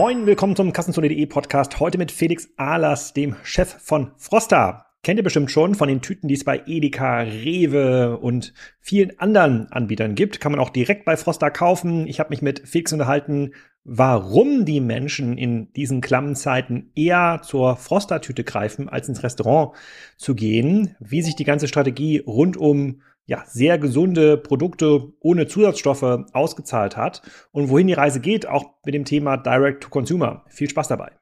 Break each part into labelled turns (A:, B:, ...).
A: Moin, willkommen zum Kassenzone.de Podcast. Heute mit Felix Ahlers, dem Chef von Frosta. Kennt ihr bestimmt schon von den Tüten, die es bei Edeka, Rewe und vielen anderen Anbietern gibt. Kann man auch direkt bei Frosta kaufen. Ich habe mich mit Felix unterhalten, warum die Menschen in diesen klammen Zeiten eher zur Frosta-Tüte greifen, als ins Restaurant zu gehen. Wie sich die ganze Strategie rund um ja, sehr gesunde Produkte ohne Zusatzstoffe ausgezahlt hat und wohin die Reise geht, auch mit dem Thema Direct to Consumer. Viel Spaß dabei.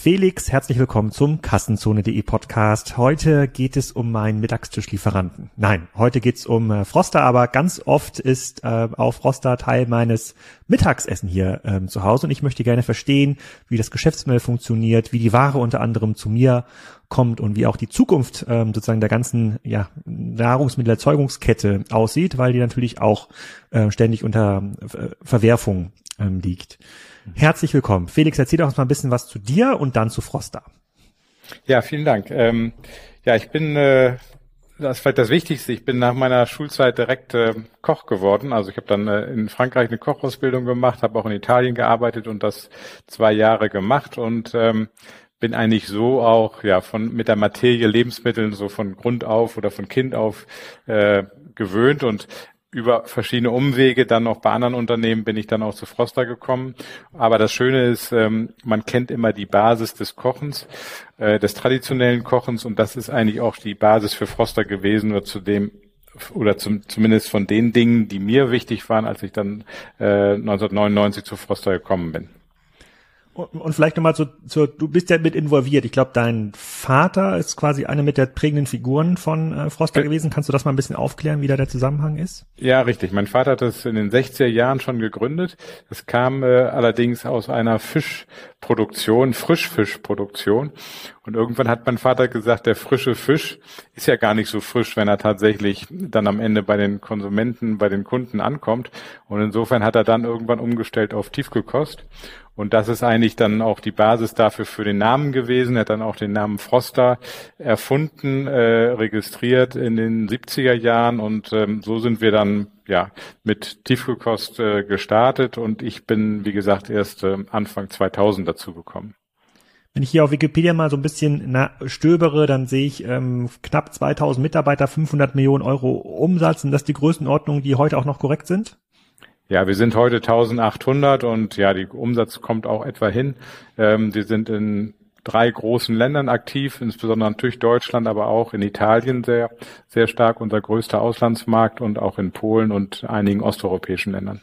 A: Felix, herzlich willkommen zum Kassenzone.de Podcast. Heute geht es um meinen Mittagstischlieferanten. Nein, heute geht es um äh, Froster, aber ganz oft ist äh, auch Froster Teil meines Mittagsessen hier ähm, zu Hause und ich möchte gerne verstehen, wie das Geschäftsmodell funktioniert, wie die Ware unter anderem zu mir kommt und wie auch die Zukunft ähm, sozusagen der ganzen ja, Nahrungsmittelerzeugungskette aussieht, weil die natürlich auch äh, ständig unter äh, Verwerfung ähm, liegt. Herzlich willkommen. Felix, erzähl doch mal ein bisschen was zu dir und dann zu Froster.
B: Ja, vielen Dank. Ähm, ja, ich bin, äh, das ist vielleicht das Wichtigste, ich bin nach meiner Schulzeit direkt äh, Koch geworden. Also ich habe dann äh, in Frankreich eine Kochausbildung gemacht, habe auch in Italien gearbeitet und das zwei Jahre gemacht und ähm, bin eigentlich so auch ja von mit der Materie Lebensmitteln so von Grund auf oder von Kind auf äh, gewöhnt und über verschiedene Umwege dann auch bei anderen Unternehmen bin ich dann auch zu Froster gekommen. Aber das Schöne ist, ähm, man kennt immer die Basis des Kochens, äh, des traditionellen Kochens und das ist eigentlich auch die Basis für Froster gewesen oder zu dem oder zum, zumindest von den Dingen, die mir wichtig waren, als ich dann äh, 1999 zu Froster gekommen bin.
A: Und vielleicht nochmal zu, zu, du bist ja mit involviert. Ich glaube, dein Vater ist quasi eine mit der prägenden Figuren von äh, Froster gewesen. Kannst du das mal ein bisschen aufklären, wie da der Zusammenhang ist?
B: Ja, richtig. Mein Vater hat das in den 60er Jahren schon gegründet. Es kam äh, allerdings aus einer Fischproduktion, Frischfischproduktion. Und irgendwann hat mein Vater gesagt, der frische Fisch ist ja gar nicht so frisch, wenn er tatsächlich dann am Ende bei den Konsumenten, bei den Kunden ankommt. Und insofern hat er dann irgendwann umgestellt auf Tiefkühlkost. Und das ist eigentlich dann auch die Basis dafür für den Namen gewesen. Er hat dann auch den Namen Froster erfunden, äh, registriert in den 70er Jahren und ähm, so sind wir dann ja mit Tiefkühlkost äh, gestartet und ich bin, wie gesagt, erst äh, Anfang 2000 dazu gekommen.
A: Wenn ich hier auf Wikipedia mal so ein bisschen na, stöbere, dann sehe ich ähm, knapp 2000 Mitarbeiter, 500 Millionen Euro Umsatz. Sind das die Größenordnungen, die heute auch noch korrekt sind?
B: Ja, wir sind heute 1800 und ja, die Umsatz kommt auch etwa hin. Ähm, wir sind in drei großen Ländern aktiv, insbesondere natürlich Deutschland, aber auch in Italien sehr, sehr stark unser größter Auslandsmarkt und auch in Polen und einigen osteuropäischen Ländern.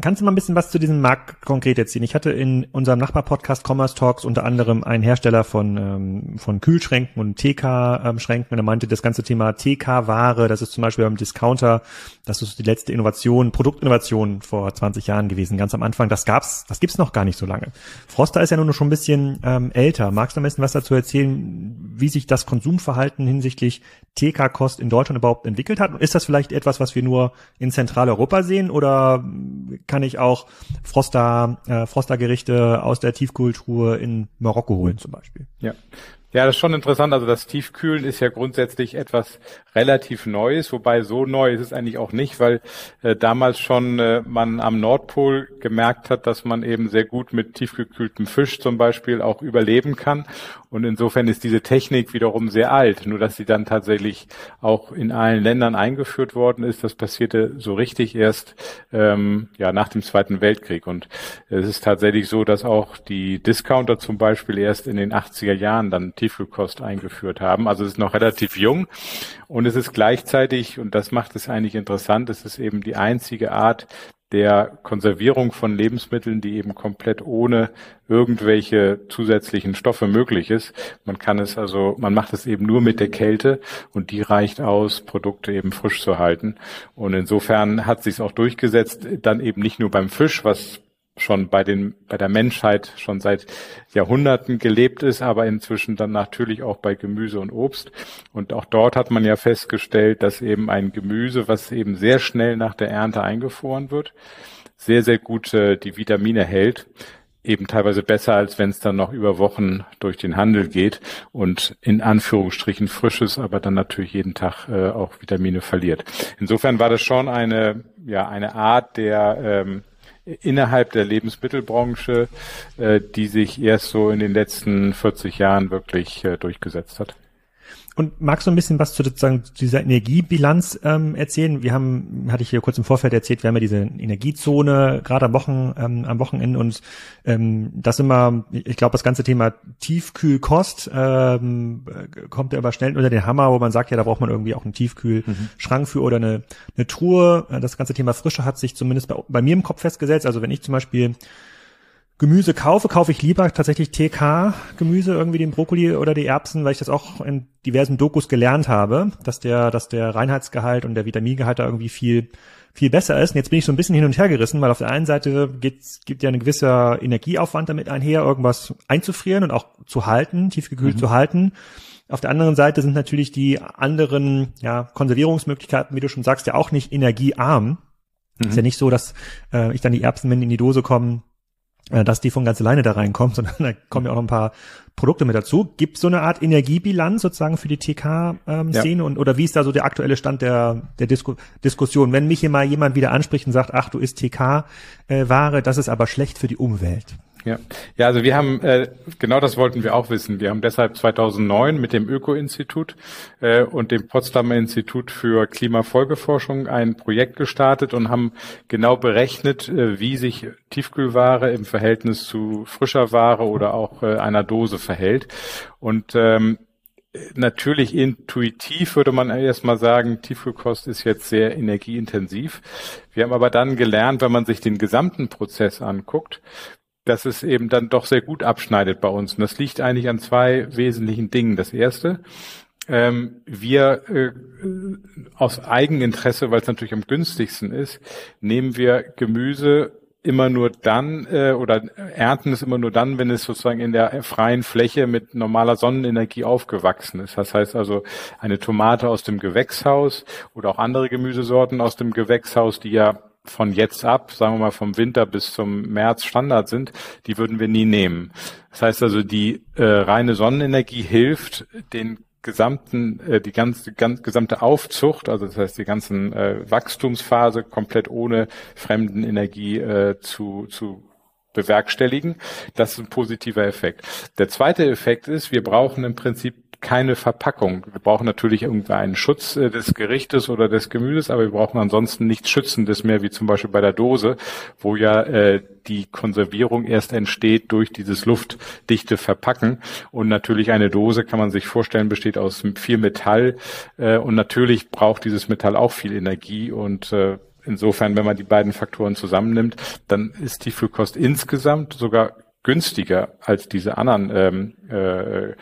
A: Kannst du mal ein bisschen was zu diesem Markt konkret erzählen? Ich hatte in unserem Nachbarpodcast Commerce Talks unter anderem einen Hersteller von, ähm, von Kühlschränken und TK-Schränken und er meinte, das ganze Thema TK-Ware, das ist zum Beispiel beim Discounter, das ist die letzte Innovation, Produktinnovation vor 20 Jahren gewesen, ganz am Anfang. Das gab's, das gibt's noch gar nicht so lange. Froster ist ja nun schon ein bisschen ähm, älter. Magst du ein bisschen was dazu erzählen, wie sich das Konsumverhalten hinsichtlich TK-Kost in Deutschland überhaupt entwickelt hat? Und ist das vielleicht etwas, was wir nur in Zentraleuropa sehen oder kann ich auch Froster, äh, Froster-Gerichte aus der Tiefkultur in Marokko holen zum Beispiel.
B: Ja. Ja, das ist schon interessant. Also das Tiefkühlen ist ja grundsätzlich etwas relativ Neues, wobei so neu ist es eigentlich auch nicht, weil äh, damals schon äh, man am Nordpol gemerkt hat, dass man eben sehr gut mit tiefgekühltem Fisch zum Beispiel auch überleben kann. Und insofern ist diese Technik wiederum sehr alt, nur dass sie dann tatsächlich auch in allen Ländern eingeführt worden ist. Das passierte so richtig erst ähm, ja nach dem Zweiten Weltkrieg. Und es ist tatsächlich so, dass auch die Discounter zum Beispiel erst in den 80er Jahren dann Tiefkühlkost eingeführt haben. Also es ist noch relativ jung und es ist gleichzeitig, und das macht es eigentlich interessant, es ist eben die einzige Art der Konservierung von Lebensmitteln, die eben komplett ohne irgendwelche zusätzlichen Stoffe möglich ist. Man kann es also, man macht es eben nur mit der Kälte und die reicht aus, Produkte eben frisch zu halten. Und insofern hat sich es auch durchgesetzt, dann eben nicht nur beim Fisch, was schon bei den, bei der Menschheit schon seit Jahrhunderten gelebt ist, aber inzwischen dann natürlich auch bei Gemüse und Obst. Und auch dort hat man ja festgestellt, dass eben ein Gemüse, was eben sehr schnell nach der Ernte eingefroren wird, sehr, sehr gut äh, die Vitamine hält. Eben teilweise besser, als wenn es dann noch über Wochen durch den Handel geht und in Anführungsstrichen frisches, aber dann natürlich jeden Tag äh, auch Vitamine verliert. Insofern war das schon eine, ja, eine Art der, ähm, innerhalb der Lebensmittelbranche, äh, die sich erst so in den letzten 40 Jahren wirklich äh, durchgesetzt hat.
A: Und magst du ein bisschen was zu sozusagen dieser Energiebilanz ähm, erzählen? Wir haben, hatte ich hier kurz im Vorfeld erzählt, wir haben ja diese Energiezone gerade am Wochen, ähm, am Wochenende und ähm, das immer, ich glaube, das ganze Thema Tiefkühlkost ähm, kommt ja aber schnell unter den Hammer, wo man sagt, ja, da braucht man irgendwie auch einen Tiefkühlschrank mhm. für oder eine, eine Truhe. Das ganze Thema Frische hat sich zumindest bei, bei mir im Kopf festgesetzt. Also wenn ich zum Beispiel Gemüse kaufe, kaufe ich lieber tatsächlich TK-Gemüse, irgendwie den Brokkoli oder die Erbsen, weil ich das auch in diversen Dokus gelernt habe, dass der, dass der Reinheitsgehalt und der Vitamingehalt da irgendwie viel, viel besser ist. Und jetzt bin ich so ein bisschen hin und her gerissen, weil auf der einen Seite geht's, gibt ja ein gewisser Energieaufwand damit einher, irgendwas einzufrieren und auch zu halten, tiefgekühlt mhm. zu halten. Auf der anderen Seite sind natürlich die anderen ja, Konservierungsmöglichkeiten, wie du schon sagst, ja auch nicht energiearm. Mhm. Ist ja nicht so, dass äh, ich dann die Erbsen, wenn die in die Dose kommen, dass die von ganz alleine da reinkommt, sondern da kommen ja auch noch ein paar Produkte mit dazu. Gibt so eine Art Energiebilanz sozusagen für die TK-Szene ähm, ja. und oder wie ist da so der aktuelle Stand der, der Disku Diskussion? Wenn mich hier mal jemand wieder anspricht und sagt, ach, du isst TK-Ware, äh, das ist aber schlecht für die Umwelt.
B: Ja, ja, also wir haben äh, genau das wollten wir auch wissen. Wir haben deshalb 2009 mit dem Öko-Institut äh, und dem Potsdamer Institut für Klimafolgeforschung ein Projekt gestartet und haben genau berechnet, äh, wie sich Tiefkühlware im Verhältnis zu frischer Ware oder auch äh, einer Dose verhält. Und ähm, Natürlich intuitiv würde man erstmal sagen, Tiefkühlkost ist jetzt sehr energieintensiv. Wir haben aber dann gelernt, wenn man sich den gesamten Prozess anguckt, dass es eben dann doch sehr gut abschneidet bei uns. Und das liegt eigentlich an zwei wesentlichen Dingen. Das erste, ähm, wir äh, aus Eigeninteresse, weil es natürlich am günstigsten ist, nehmen wir Gemüse immer nur dann äh, oder ernten es immer nur dann, wenn es sozusagen in der freien Fläche mit normaler Sonnenenergie aufgewachsen ist. Das heißt also eine Tomate aus dem Gewächshaus oder auch andere Gemüsesorten aus dem Gewächshaus, die ja von jetzt ab, sagen wir mal vom Winter bis zum März Standard sind, die würden wir nie nehmen. Das heißt also, die äh, reine Sonnenenergie hilft, den gesamten, äh, die ganze, ganz, gesamte Aufzucht, also das heißt die ganzen äh, Wachstumsphase komplett ohne fremden Energie äh, zu, zu bewerkstelligen. Das ist ein positiver Effekt. Der zweite Effekt ist, wir brauchen im Prinzip keine Verpackung. Wir brauchen natürlich irgendwie einen Schutz äh, des Gerichtes oder des Gemüses, aber wir brauchen ansonsten nichts Schützendes mehr, wie zum Beispiel bei der Dose, wo ja äh, die Konservierung erst entsteht durch dieses luftdichte Verpacken. Und natürlich eine Dose, kann man sich vorstellen, besteht aus viel Metall. Äh, und natürlich braucht dieses Metall auch viel Energie und äh, Insofern, wenn man die beiden Faktoren zusammennimmt, dann ist die Tiefkühlkost insgesamt sogar günstiger als diese anderen ähm, äh,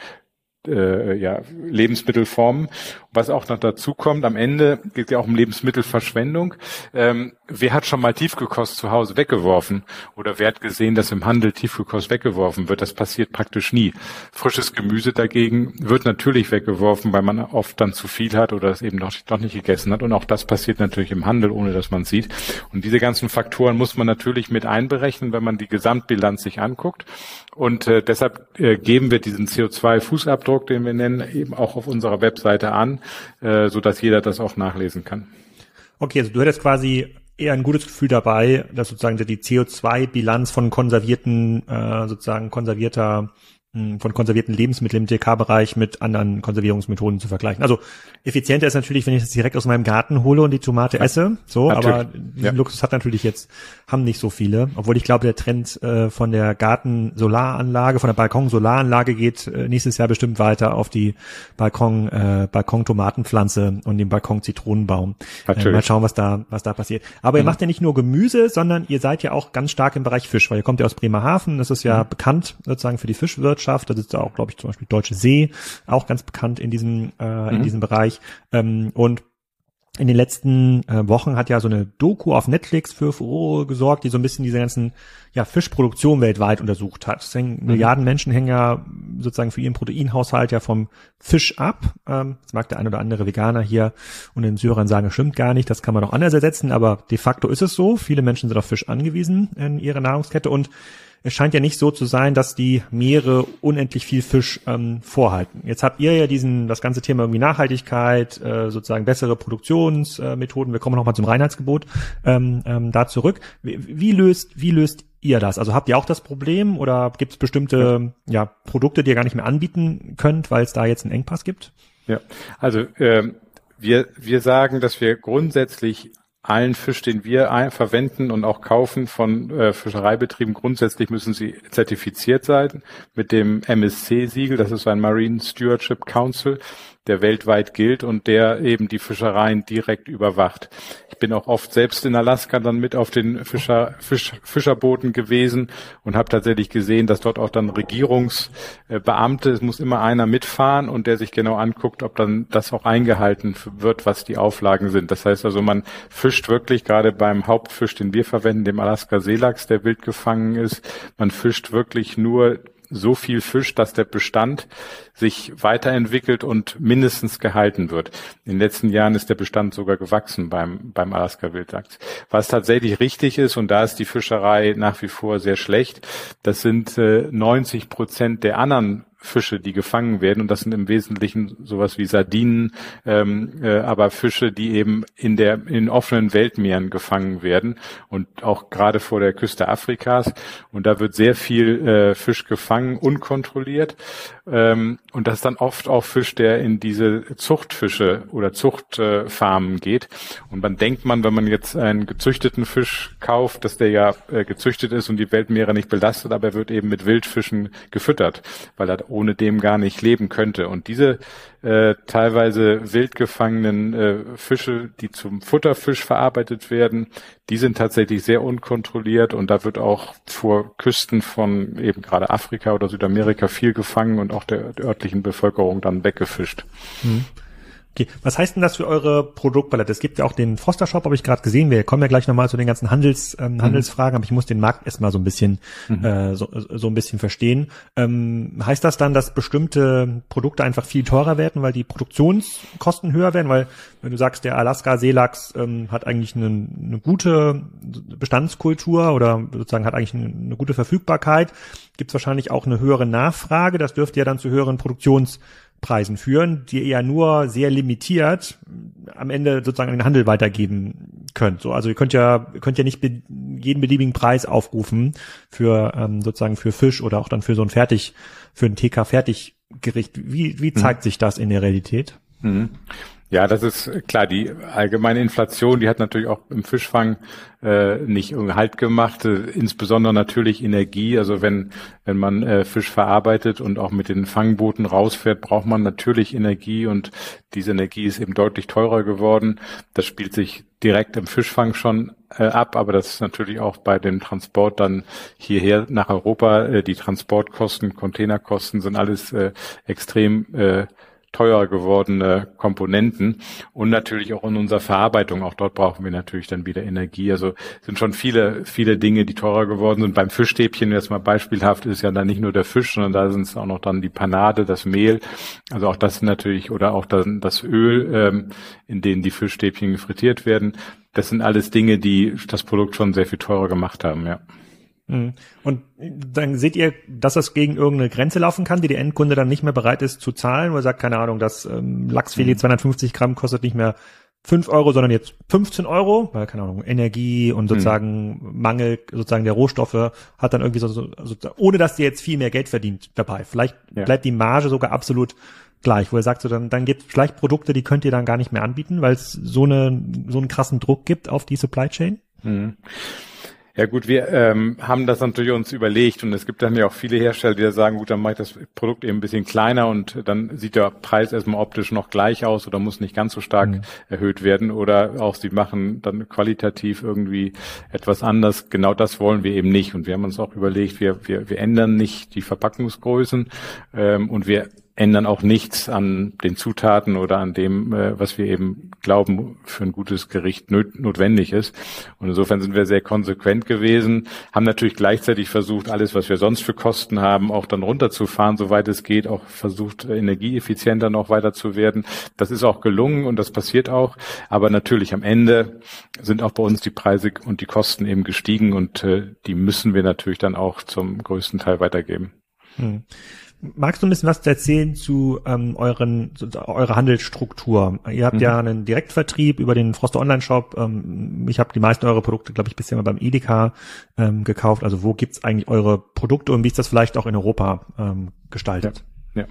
B: äh, ja, Lebensmittelformen. Was auch noch dazu kommt, am Ende geht ja auch um Lebensmittelverschwendung. Ähm, wer hat schon mal Tiefgekost zu Hause weggeworfen? Oder wer hat gesehen, dass im Handel Tiefgekost weggeworfen wird? Das passiert praktisch nie. Frisches Gemüse dagegen wird natürlich weggeworfen, weil man oft dann zu viel hat oder es eben noch, noch nicht gegessen hat. Und auch das passiert natürlich im Handel, ohne dass man sieht. Und diese ganzen Faktoren muss man natürlich mit einberechnen, wenn man die Gesamtbilanz sich anguckt. Und äh, deshalb äh, geben wir diesen CO2-Fußabdruck, den wir nennen, eben auch auf unserer Webseite an, äh, so dass jeder das auch nachlesen kann.
A: Okay, also du hättest quasi eher ein gutes Gefühl dabei, dass sozusagen die CO2-Bilanz von konservierten, äh, sozusagen konservierter von konservierten Lebensmitteln im TK-Bereich mit anderen Konservierungsmethoden zu vergleichen. Also effizienter ist natürlich, wenn ich das direkt aus meinem Garten hole und die Tomate esse. So, natürlich. aber ja. Luxus hat natürlich jetzt, haben nicht so viele. Obwohl ich glaube, der Trend äh, von der Garten-Solaranlage, von der Balkon-Solaranlage geht äh, nächstes Jahr bestimmt weiter auf die Balkon, äh, Balkon-Tomatenpflanze und den Balkon-Zitronenbaum. Äh, mal schauen, was da, was da passiert. Aber mhm. ihr macht ja nicht nur Gemüse, sondern ihr seid ja auch ganz stark im Bereich Fisch, weil ihr kommt ja aus Bremerhaven. Das ist ja mhm. bekannt sozusagen für die Fischwirtschaft. Landwirtschaft, da sitzt auch, glaube ich, zum Beispiel Deutsche See, auch ganz bekannt in diesem, äh, mhm. in diesem Bereich. Ähm, und in den letzten äh, Wochen hat ja so eine Doku auf Netflix für Furore gesorgt, die so ein bisschen diese ganzen ja, Fischproduktion weltweit untersucht hat. Hängen, mhm. Milliarden Menschen hängen ja sozusagen für ihren Proteinhaushalt ja vom Fisch ab. Ähm, das mag der ein oder andere Veganer hier und den Syrern sagen, stimmt gar nicht, das kann man auch anders ersetzen, aber de facto ist es so. Viele Menschen sind auf Fisch angewiesen in ihrer Nahrungskette und es scheint ja nicht so zu sein, dass die Meere unendlich viel Fisch ähm, vorhalten. Jetzt habt ihr ja diesen, das ganze Thema irgendwie Nachhaltigkeit, äh, sozusagen bessere Produktionsmethoden. Wir kommen nochmal zum Reinheitsgebot ähm, ähm, da zurück. Wie, wie löst, wie löst ihr das? Also habt ihr auch das Problem oder gibt es bestimmte ja. ja. Produkte, die ihr gar nicht mehr anbieten könnt, weil es da jetzt einen Engpass gibt?
B: Ja, also ähm, wir, wir sagen, dass wir grundsätzlich allen Fisch, den wir ein, verwenden und auch kaufen von äh, Fischereibetrieben, grundsätzlich müssen sie zertifiziert sein mit dem MSC-Siegel. Das ist ein Marine Stewardship Council der weltweit gilt und der eben die Fischereien direkt überwacht. Ich bin auch oft selbst in Alaska dann mit auf den Fischer, Fisch, Fischerbooten gewesen und habe tatsächlich gesehen, dass dort auch dann Regierungsbeamte, es muss immer einer mitfahren und der sich genau anguckt, ob dann das auch eingehalten wird, was die Auflagen sind. Das heißt also, man fischt wirklich gerade beim Hauptfisch, den wir verwenden, dem Alaska Seelachs, der wild gefangen ist, man fischt wirklich nur so viel Fisch, dass der Bestand sich weiterentwickelt und mindestens gehalten wird. In den letzten Jahren ist der Bestand sogar gewachsen beim, beim Alaska Wildlachs. Was tatsächlich richtig ist, und da ist die Fischerei nach wie vor sehr schlecht, das sind äh, 90 Prozent der anderen Fische, die gefangen werden. Und das sind im Wesentlichen sowas wie Sardinen, ähm, äh, aber Fische, die eben in der in offenen Weltmeeren gefangen werden und auch gerade vor der Küste Afrikas. Und da wird sehr viel äh, Fisch gefangen, unkontrolliert. Ähm, und das ist dann oft auch Fisch, der in diese Zuchtfische oder Zuchtfarmen äh, geht. Und man denkt man, wenn man jetzt einen gezüchteten Fisch kauft, dass der ja äh, gezüchtet ist und die Weltmeere nicht belastet, aber er wird eben mit Wildfischen gefüttert, weil er ohne dem gar nicht leben könnte. Und diese äh, teilweise wild gefangenen äh, Fische, die zum Futterfisch verarbeitet werden, die sind tatsächlich sehr unkontrolliert und da wird auch vor Küsten von eben gerade Afrika oder Südamerika viel gefangen und auch der, örtlichen Bevölkerung dann weggefischt.
A: Mhm. Okay, was heißt denn das für eure Produktpalette? Es gibt ja auch den Foster Shop, habe ich gerade gesehen. Wir kommen ja gleich nochmal zu den ganzen Handels, ähm, mhm. Handelsfragen, aber ich muss den Markt erstmal so ein bisschen mhm. äh, so, so ein bisschen verstehen. Ähm, heißt das dann, dass bestimmte Produkte einfach viel teurer werden, weil die Produktionskosten höher werden? Weil wenn du sagst, der Alaska Seelachs ähm, hat eigentlich eine, eine gute Bestandskultur oder sozusagen hat eigentlich eine, eine gute Verfügbarkeit, gibt es wahrscheinlich auch eine höhere Nachfrage. Das dürfte ja dann zu höheren Produktions Preisen führen, die ihr ja nur sehr limitiert am Ende sozusagen an den Handel weitergeben könnt. So, also ihr könnt ja ihr könnt ja nicht be jeden beliebigen Preis aufrufen für ähm, sozusagen für Fisch oder auch dann für so ein Fertig für ein TK Fertiggericht. Wie wie mhm. zeigt mhm. sich das in der Realität?
B: Mhm. Ja, das ist klar. Die allgemeine Inflation, die hat natürlich auch im Fischfang äh, nicht Halt gemacht. Äh, insbesondere natürlich Energie. Also wenn wenn man äh, Fisch verarbeitet und auch mit den Fangbooten rausfährt, braucht man natürlich Energie und diese Energie ist eben deutlich teurer geworden. Das spielt sich direkt im Fischfang schon äh, ab, aber das ist natürlich auch bei dem Transport dann hierher nach Europa. Äh, die Transportkosten, Containerkosten sind alles äh, extrem äh, teuer gewordene Komponenten und natürlich auch in unserer Verarbeitung. Auch dort brauchen wir natürlich dann wieder Energie. Also sind schon viele, viele Dinge, die teurer geworden sind. Beim Fischstäbchen, jetzt mal beispielhaft, ist ja dann nicht nur der Fisch, sondern da sind es auch noch dann die Panade, das Mehl. Also auch das natürlich oder auch dann das Öl, ähm, in denen die Fischstäbchen frittiert werden. Das sind alles Dinge, die das Produkt schon sehr viel teurer gemacht haben, ja.
A: Mhm. Und dann seht ihr, dass das gegen irgendeine Grenze laufen kann, die der Endkunde dann nicht mehr bereit ist zu zahlen, wo er sagt, keine Ahnung, das ähm, Lachsfilet mhm. 250 Gramm kostet nicht mehr 5 Euro, sondern jetzt 15 Euro, weil, keine Ahnung, Energie und sozusagen mhm. Mangel sozusagen der Rohstoffe hat dann irgendwie so, so, so ohne dass ihr jetzt viel mehr Geld verdient dabei. Vielleicht ja. bleibt die Marge sogar absolut gleich, wo er sagt so, dann, dann gibt es vielleicht Produkte, die könnt ihr dann gar nicht mehr anbieten, weil es so eine, so einen krassen Druck gibt auf die Supply Chain. Mhm.
B: Ja gut, wir ähm, haben das natürlich uns überlegt und es gibt dann ja auch viele Hersteller, die sagen, gut, dann mache ich das Produkt eben ein bisschen kleiner und dann sieht der Preis erstmal optisch noch gleich aus oder muss nicht ganz so stark mhm. erhöht werden oder auch sie machen dann qualitativ irgendwie etwas anders. Genau das wollen wir eben nicht und wir haben uns auch überlegt, wir, wir, wir ändern nicht die Verpackungsgrößen ähm, und wir ändern auch nichts an den Zutaten oder an dem, äh, was wir eben glauben, für ein gutes Gericht notwendig ist. Und insofern sind wir sehr konsequent gewesen, haben natürlich gleichzeitig versucht, alles, was wir sonst für Kosten haben, auch dann runterzufahren, soweit es geht, auch versucht, energieeffizienter noch weiter zu werden. Das ist auch gelungen und das passiert auch. Aber natürlich am Ende sind auch bei uns die Preise und die Kosten eben gestiegen und äh, die müssen wir natürlich dann auch zum größten Teil weitergeben. Hm.
A: Magst du ein bisschen was erzählen zu ähm, euren zu, eurer Handelsstruktur? Ihr habt mhm. ja einen Direktvertrieb über den Froster Online Shop. Ähm, ich habe die meisten eurer Produkte, glaube ich, bisher mal beim Edeka ähm, gekauft. Also wo gibt's eigentlich eure Produkte und wie ist das vielleicht auch in Europa ähm, gestaltet?
B: Ja. ja.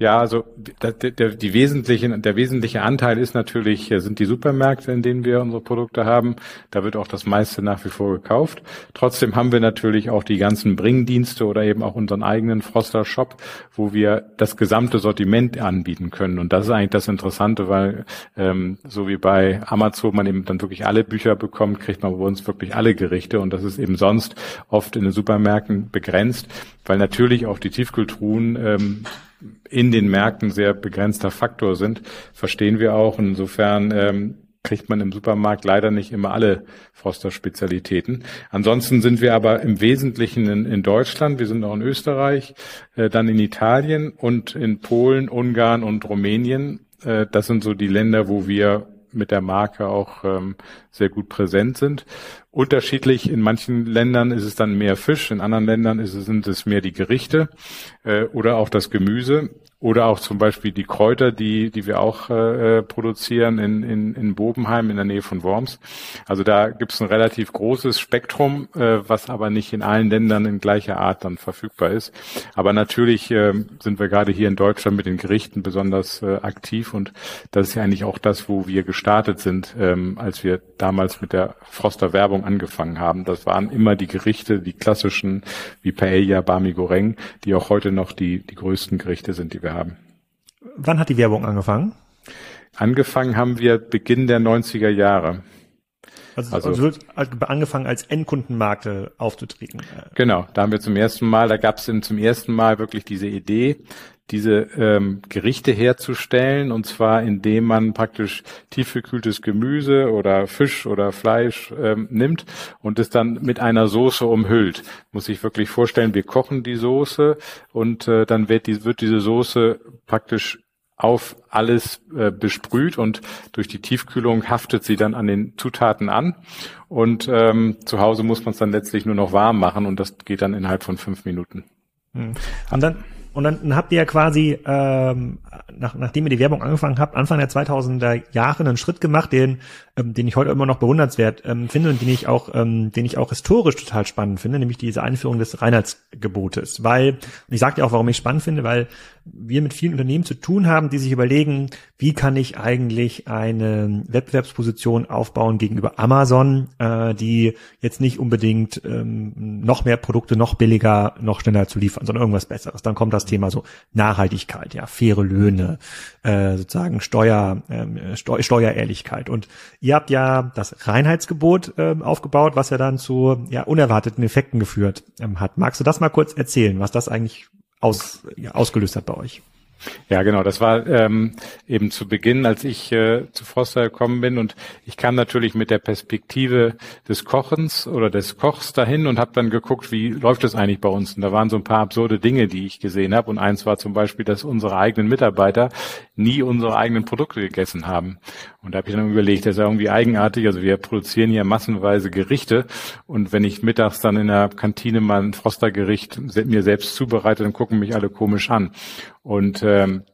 B: Ja, also der, der, die wesentlichen, der wesentliche Anteil ist natürlich, sind die Supermärkte, in denen wir unsere Produkte haben. Da wird auch das meiste nach wie vor gekauft. Trotzdem haben wir natürlich auch die ganzen Bringdienste oder eben auch unseren eigenen Froster Shop, wo wir das gesamte Sortiment anbieten können. Und das ist eigentlich das Interessante, weil ähm, so wie bei Amazon man eben dann wirklich alle Bücher bekommt, kriegt man bei uns wirklich alle Gerichte. Und das ist eben sonst oft in den Supermärkten begrenzt, weil natürlich auch die Tiefkühltruhen ähm, in den Märkten sehr begrenzter Faktor sind, verstehen wir auch. Insofern ähm, kriegt man im Supermarkt leider nicht immer alle Froster-Spezialitäten. Ansonsten sind wir aber im Wesentlichen in, in Deutschland, wir sind auch in Österreich, äh, dann in Italien und in Polen, Ungarn und Rumänien. Äh, das sind so die Länder, wo wir mit der Marke auch ähm, sehr gut präsent sind. Unterschiedlich in manchen Ländern ist es dann mehr Fisch, in anderen Ländern ist es, sind es mehr die Gerichte äh, oder auch das Gemüse. Oder auch zum Beispiel die Kräuter, die, die wir auch äh, produzieren in, in, in Bobenheim in der Nähe von Worms. Also da gibt es ein relativ großes Spektrum, äh, was aber nicht in allen Ländern in gleicher Art dann verfügbar ist. Aber natürlich äh, sind wir gerade hier in Deutschland mit den Gerichten besonders äh, aktiv und das ist ja eigentlich auch das, wo wir gestartet sind, ähm, als wir damals mit der Froster Werbung angefangen haben. Das waren immer die Gerichte, die klassischen wie Paella, Bami Goreng, die auch heute noch die, die größten Gerichte sind, die wir haben.
A: Wann hat die Werbung angefangen?
B: Angefangen haben wir Beginn der 90er Jahre.
A: Also, also, also wird angefangen als Endkundenmarke aufzutreten.
B: Genau, da haben wir zum ersten Mal, da gab es zum ersten Mal wirklich diese Idee, diese ähm, Gerichte herzustellen und zwar indem man praktisch tiefgekühltes Gemüse oder Fisch oder Fleisch ähm, nimmt und es dann mit einer Soße umhüllt. Muss ich wirklich vorstellen, wir kochen die Soße und äh, dann wird, die, wird diese Soße praktisch auf alles äh, besprüht und durch die Tiefkühlung haftet sie dann an den Zutaten an und ähm, zu Hause muss man es dann letztlich nur noch warm machen und das geht dann innerhalb von fünf Minuten.
A: Hm. Und dann und dann habt ihr ja quasi, ähm, nach, nachdem ihr die Werbung angefangen habt, Anfang der 2000er Jahre einen Schritt gemacht, den, ähm, den ich heute immer noch bewundernswert ähm, finde und den ich auch, ähm, den ich auch historisch total spannend finde, nämlich diese Einführung des Reinheitsgebotes. Weil, und ich sage dir auch, warum ich spannend finde, weil wir mit vielen Unternehmen zu tun haben, die sich überlegen, wie kann ich eigentlich eine Wettbewerbsposition aufbauen gegenüber Amazon, äh, die jetzt nicht unbedingt ähm, noch mehr Produkte noch billiger, noch schneller zu liefern, sondern irgendwas Besseres. Dann kommt das Thema so Nachhaltigkeit, ja, faire Löhne, äh, sozusagen Steuer, äh, Steu Steuerehrlichkeit. Und ihr habt ja das Reinheitsgebot äh, aufgebaut, was ja dann zu ja, unerwarteten Effekten geführt ähm, hat. Magst du das mal kurz erzählen, was das eigentlich aus, ja, ausgelöst hat bei euch?
B: Ja, genau. Das war ähm, eben zu Beginn, als ich äh, zu Foster gekommen bin und ich kam natürlich mit der Perspektive des Kochens oder des Kochs dahin und habe dann geguckt, wie läuft das eigentlich bei uns. Und da waren so ein paar absurde Dinge, die ich gesehen habe. Und eins war zum Beispiel, dass unsere eigenen Mitarbeiter nie unsere eigenen Produkte gegessen haben. Und da habe ich dann überlegt, das ist ja irgendwie eigenartig. Also wir produzieren hier massenweise Gerichte und wenn ich mittags dann in der Kantine mal ein Frostergericht mir selbst zubereite, dann gucken mich alle komisch an. Und ähm,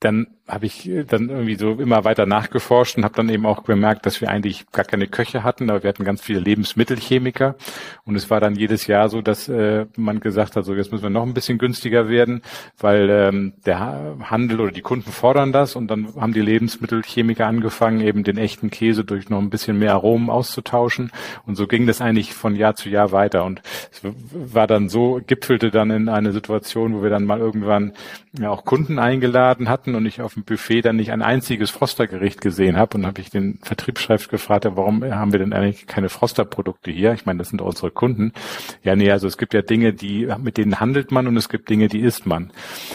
B: dann habe ich äh, dann irgendwie so immer weiter nachgeforscht und habe dann eben auch bemerkt, dass wir eigentlich gar keine Köche hatten, aber wir hatten ganz viele Lebensmittelchemiker. Und es war dann jedes Jahr so, dass äh, man gesagt hat, so jetzt müssen wir noch ein bisschen günstiger werden, weil ähm, der Handel oder die Kunden fordern das. Und dann haben die Lebensmittelchemiker angefangen, eben den echten Käse durch noch ein bisschen mehr Aromen auszutauschen. Und so ging das eigentlich von Jahr zu Jahr weiter. Und es war dann so, gipfelte dann in eine Situation, wo wir dann mal irgendwann ja, auch Kunden eingeladen hatten und ich auf auf dem Buffet dann nicht ein einziges Frostergericht gesehen habe und habe ich den Vertriebschef gefragt, warum haben wir denn eigentlich keine Frosterprodukte hier? Ich meine, das sind unsere Kunden. Ja, nee, also es gibt ja Dinge, die mit denen handelt man und es gibt Dinge, die isst man.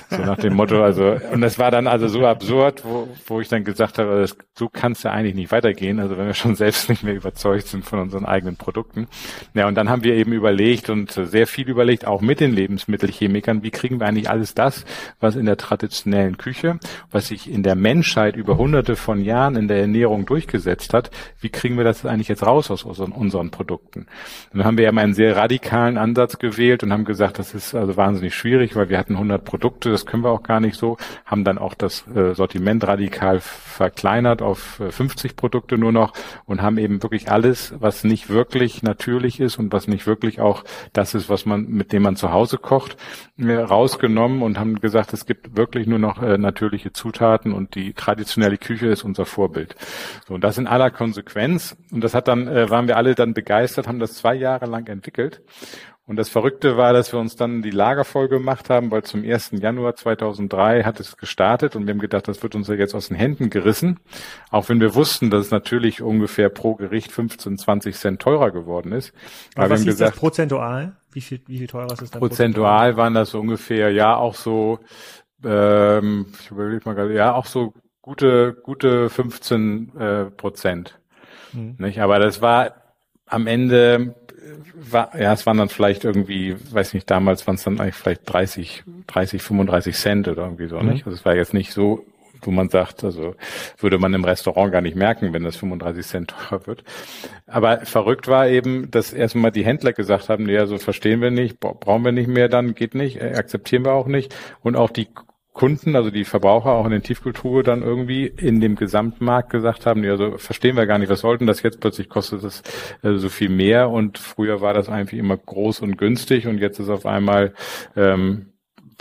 B: So nach dem Motto, also und das war dann also so absurd, wo, wo ich dann gesagt habe, das, so kann es eigentlich nicht weitergehen. Also wenn wir schon selbst nicht mehr überzeugt sind von unseren eigenen Produkten. Ja, und dann haben wir eben überlegt und sehr viel überlegt, auch mit den Lebensmittelchemikern, wie kriegen wir eigentlich alles das, was in der traditionellen Küche, was sich in der Menschheit über hunderte von Jahren in der Ernährung durchgesetzt hat, wie kriegen wir das eigentlich jetzt raus aus unseren, unseren Produkten? Und dann haben wir ja mal einen sehr radikalen Ansatz gewählt und haben gesagt, das ist also wahnsinnig schwierig, weil wir hatten 100 Produkte, das können wir auch gar nicht so, haben dann auch das äh, Sortiment radikal verkleinert auf 50 äh, Produkte nur noch und haben eben wirklich alles, was nicht wirklich natürlich ist und was nicht wirklich auch das ist, was man, mit dem man zu Hause kocht, äh, rausgenommen und haben gesagt, es gibt wirklich nur noch äh, natürliche Zutaten und die traditionelle Küche ist unser Vorbild. So, und das in aller Konsequenz. Und das hat dann, äh, waren wir alle dann begeistert, haben das zwei Jahre lang entwickelt. Und das Verrückte war, dass wir uns dann die Lager voll gemacht haben, weil zum 1. Januar 2003 hat es gestartet und wir haben gedacht, das wird uns ja jetzt aus den Händen gerissen. Auch wenn wir wussten, dass es natürlich ungefähr pro Gericht 15, 20 Cent teurer geworden ist.
A: Aber, Aber was ist gesagt, das prozentual? Wie viel, wie viel teurer ist das
B: dann? Prozentual, prozentual waren das ungefähr, ja, auch so, ähm, ich überlege mal gerade, ja, auch so gute, gute 15 äh, Prozent. Mhm. Nicht? Aber das war am Ende war, ja, es waren dann vielleicht irgendwie, weiß nicht, damals waren es dann eigentlich vielleicht 30, 30, 35 Cent oder irgendwie so, mhm. nicht? Also es war jetzt nicht so, wo man sagt, also würde man im Restaurant gar nicht merken, wenn das 35 Cent teurer wird. Aber verrückt war eben, dass erstmal die Händler gesagt haben, nee, also verstehen wir nicht, brauchen wir nicht mehr, dann geht nicht, äh, akzeptieren wir auch nicht. Und auch die Kunden, also die Verbraucher auch in den Tiefkultur dann irgendwie in dem Gesamtmarkt gesagt haben, ja, also verstehen wir gar nicht, was sollten das? Jetzt plötzlich kostet das äh, so viel mehr. Und früher war das eigentlich immer groß und günstig und jetzt ist auf einmal ähm,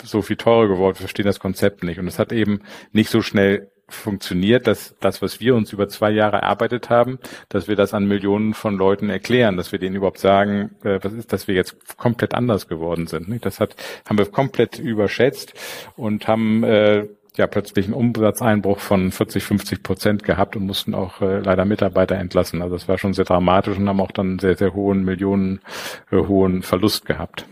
B: so viel teurer geworden, wir verstehen das Konzept nicht. Und es hat eben nicht so schnell funktioniert, dass das, was wir uns über zwei Jahre erarbeitet haben, dass wir das an Millionen von Leuten erklären, dass wir denen überhaupt sagen, äh, was ist, dass wir jetzt komplett anders geworden sind. Nicht? Das hat, haben wir komplett überschätzt und haben äh, ja plötzlich einen Umsatzeinbruch von 40, 50 Prozent gehabt und mussten auch äh, leider Mitarbeiter entlassen. Also das war schon sehr dramatisch und haben auch dann sehr, sehr hohen Millionen äh, hohen Verlust gehabt.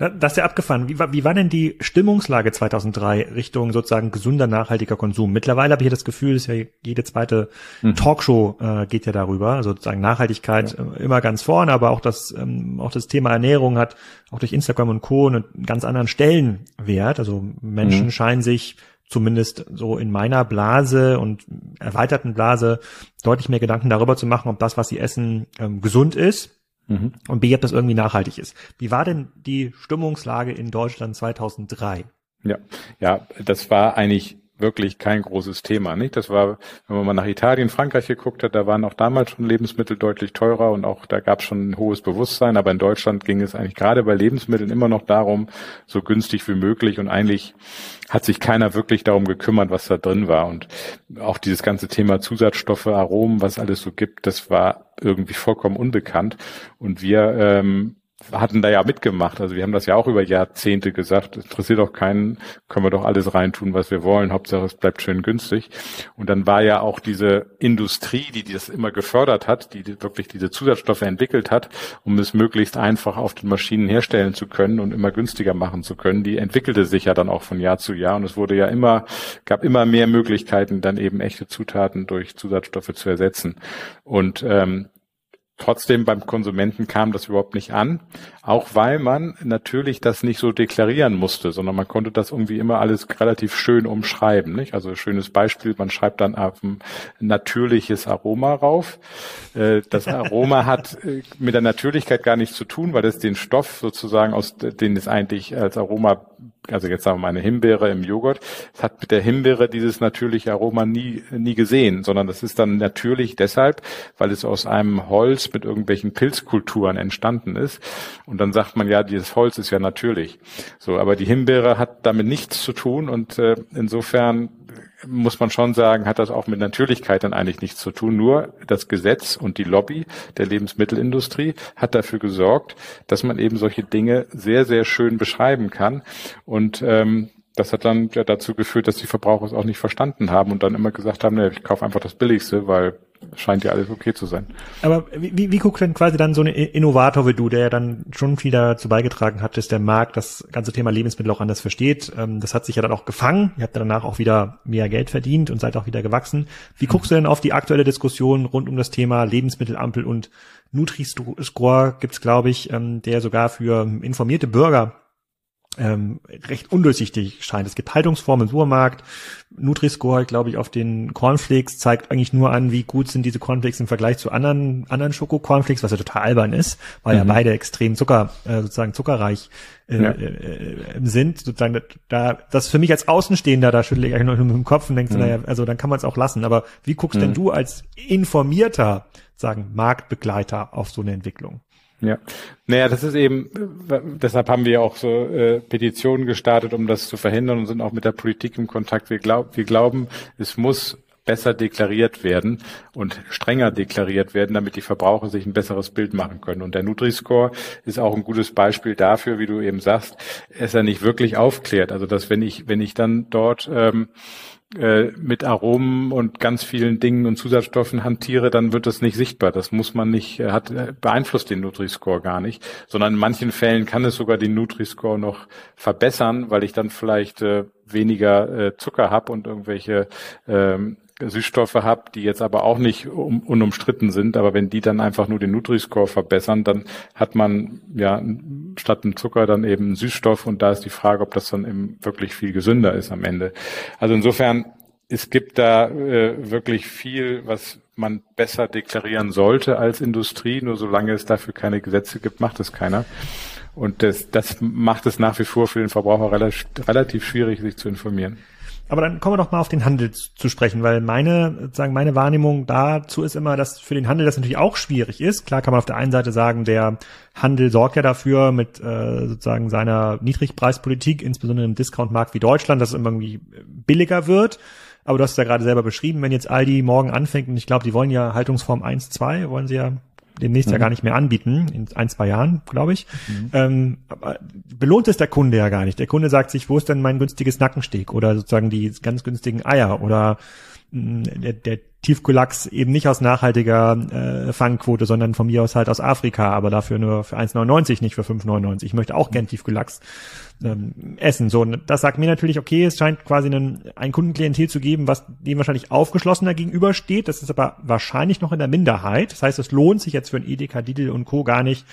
A: Das ist ja abgefahren. Wie war, wie war denn die Stimmungslage 2003 Richtung sozusagen gesunder, nachhaltiger Konsum? Mittlerweile habe ich ja das Gefühl, dass ja jede zweite mhm. Talkshow äh, geht ja darüber. Also sozusagen Nachhaltigkeit ja. äh, immer ganz vorne, aber auch das, ähm, auch das Thema Ernährung hat auch durch Instagram und Co. einen ganz anderen Stellenwert. Also Menschen mhm. scheinen sich zumindest so in meiner Blase und erweiterten Blase deutlich mehr Gedanken darüber zu machen, ob das, was sie essen, ähm, gesund ist Mhm. Und B, ob das irgendwie nachhaltig ist. Wie war denn die Stimmungslage in Deutschland 2003?
B: Ja, ja, das war eigentlich wirklich kein großes Thema, nicht? Das war, wenn man mal nach Italien, Frankreich geguckt hat, da waren auch damals schon Lebensmittel deutlich teurer und auch da gab es schon ein hohes Bewusstsein, aber in Deutschland ging es eigentlich gerade bei Lebensmitteln immer noch darum, so günstig wie möglich. Und eigentlich hat sich keiner wirklich darum gekümmert, was da drin war. Und auch dieses ganze Thema Zusatzstoffe, Aromen, was alles so gibt, das war irgendwie vollkommen unbekannt. Und wir ähm, hatten da ja mitgemacht. Also wir haben das ja auch über Jahrzehnte gesagt. Interessiert auch keinen, können wir doch alles reintun, was wir wollen. Hauptsache es bleibt schön günstig. Und dann war ja auch diese Industrie, die das immer gefördert hat, die wirklich diese Zusatzstoffe entwickelt hat, um es möglichst einfach auf den Maschinen herstellen zu können und immer günstiger machen zu können, die entwickelte sich ja dann auch von Jahr zu Jahr. Und es wurde ja immer, gab immer mehr Möglichkeiten, dann eben echte Zutaten durch Zusatzstoffe zu ersetzen. Und ähm, Trotzdem beim Konsumenten kam das überhaupt nicht an, auch weil man natürlich das nicht so deklarieren musste, sondern man konnte das irgendwie immer alles relativ schön umschreiben. Nicht? Also schönes Beispiel, man schreibt dann auf ein natürliches Aroma rauf. Äh, das Aroma hat äh, mit der Natürlichkeit gar nichts zu tun, weil es den Stoff sozusagen, aus den es eigentlich als Aroma also jetzt sagen wir mal eine Himbeere im Joghurt, es hat mit der Himbeere dieses natürliche Aroma nie, nie gesehen, sondern das ist dann natürlich deshalb, weil es aus einem Holz mit irgendwelchen Pilzkulturen entstanden ist. Und dann sagt man ja, dieses Holz ist ja natürlich. So, aber die Himbeere hat damit nichts zu tun und äh, insofern muss man schon sagen, hat das auch mit Natürlichkeit dann eigentlich nichts zu tun. Nur das Gesetz und die Lobby der Lebensmittelindustrie hat dafür gesorgt, dass man eben solche Dinge sehr, sehr schön beschreiben kann. Und ähm, das hat dann ja dazu geführt, dass die Verbraucher es auch nicht verstanden haben und dann immer gesagt haben, ne, ich kaufe einfach das Billigste, weil scheint ja alles okay zu sein.
A: Aber wie, wie guckt denn quasi dann so ein Innovator wie du, der ja dann schon viel dazu beigetragen hat, dass der Markt das ganze Thema Lebensmittel auch anders versteht? Ähm, das hat sich ja dann auch gefangen. Ihr habt danach auch wieder mehr Geld verdient und seid auch wieder gewachsen. Wie guckst du denn auf die aktuelle Diskussion rund um das Thema Lebensmittelampel und Nutri-Score gibt's, glaube ich, ähm, der sogar für informierte Bürger ähm, recht undurchsichtig scheint. Es gibt Haltungsformen im Supermarkt. Nutri-Score, glaube ich, auf den Cornflakes zeigt eigentlich nur an, wie gut sind diese Cornflakes im Vergleich zu anderen anderen Schoko-Cornflakes, was ja total albern ist, weil mhm. ja beide extrem Zucker äh, sozusagen zuckerreich äh, ja. äh, sind. Sozusagen da das für mich als Außenstehender, da schüttle ich eigentlich nur mit dem Kopf und denke, mhm. naja, also dann kann man es auch lassen. Aber wie guckst mhm. denn du als informierter sagen Marktbegleiter auf so eine Entwicklung?
B: Ja, naja, das ist eben, deshalb haben wir auch so äh, Petitionen gestartet, um das zu verhindern und sind auch mit der Politik im Kontakt. Wir, glaub, wir glauben, es muss besser deklariert werden und strenger deklariert werden, damit die Verbraucher sich ein besseres Bild machen können. Und der Nutri-Score ist auch ein gutes Beispiel dafür, wie du eben sagst, es ja nicht wirklich aufklärt. Also dass wenn ich, wenn ich dann dort ähm, äh, mit Aromen und ganz vielen Dingen und Zusatzstoffen hantiere, dann wird das nicht sichtbar. Das muss man nicht, äh, hat, äh, beeinflusst den Nutri-Score gar nicht, sondern in manchen Fällen kann es sogar den Nutri-Score noch verbessern, weil ich dann vielleicht äh, weniger äh, Zucker habe und irgendwelche ähm, Süßstoffe habe, die jetzt aber auch nicht um, unumstritten sind, aber wenn die dann einfach nur den Nutri-Score verbessern, dann hat man ja statt einem Zucker dann eben einen Süßstoff und da ist die Frage, ob das dann eben wirklich viel gesünder ist am Ende. Also insofern, es gibt da äh, wirklich viel, was man besser deklarieren sollte als Industrie, nur solange es dafür keine Gesetze gibt, macht es keiner. Und das, das macht es nach wie vor für den Verbraucher relativ, relativ schwierig, sich zu informieren.
A: Aber dann kommen wir doch mal auf den Handel zu sprechen, weil meine, sozusagen meine Wahrnehmung dazu ist immer, dass für den Handel das natürlich auch schwierig ist. Klar kann man auf der einen Seite sagen, der Handel sorgt ja dafür mit äh, sozusagen seiner Niedrigpreispolitik, insbesondere im Discountmarkt wie Deutschland, dass es irgendwie billiger wird. Aber du hast es ja gerade selber beschrieben, wenn jetzt Aldi morgen anfängt, und ich glaube, die wollen ja Haltungsform 1, 2, wollen sie ja demnächst mhm. ja gar nicht mehr anbieten, in ein, zwei Jahren, glaube ich. Mhm. Ähm, belohnt es der Kunde ja gar nicht. Der Kunde sagt sich, wo ist denn mein günstiges Nackensteak oder sozusagen die ganz günstigen Eier oder mm, der, der Tiefkühlachs eben nicht aus nachhaltiger äh, Fangquote, sondern von mir aus halt aus Afrika, aber dafür nur für 1,99, nicht für 5,99. Ich möchte auch gern Tiefkühlachs ähm, essen. So, und das sagt mir natürlich, okay, es scheint quasi einen, ein Kundenklientel zu geben, was dem wahrscheinlich aufgeschlossener gegenübersteht. Das ist aber wahrscheinlich noch in der Minderheit. Das heißt, es lohnt sich jetzt für ein Edeka, Lidl und Co. gar nicht,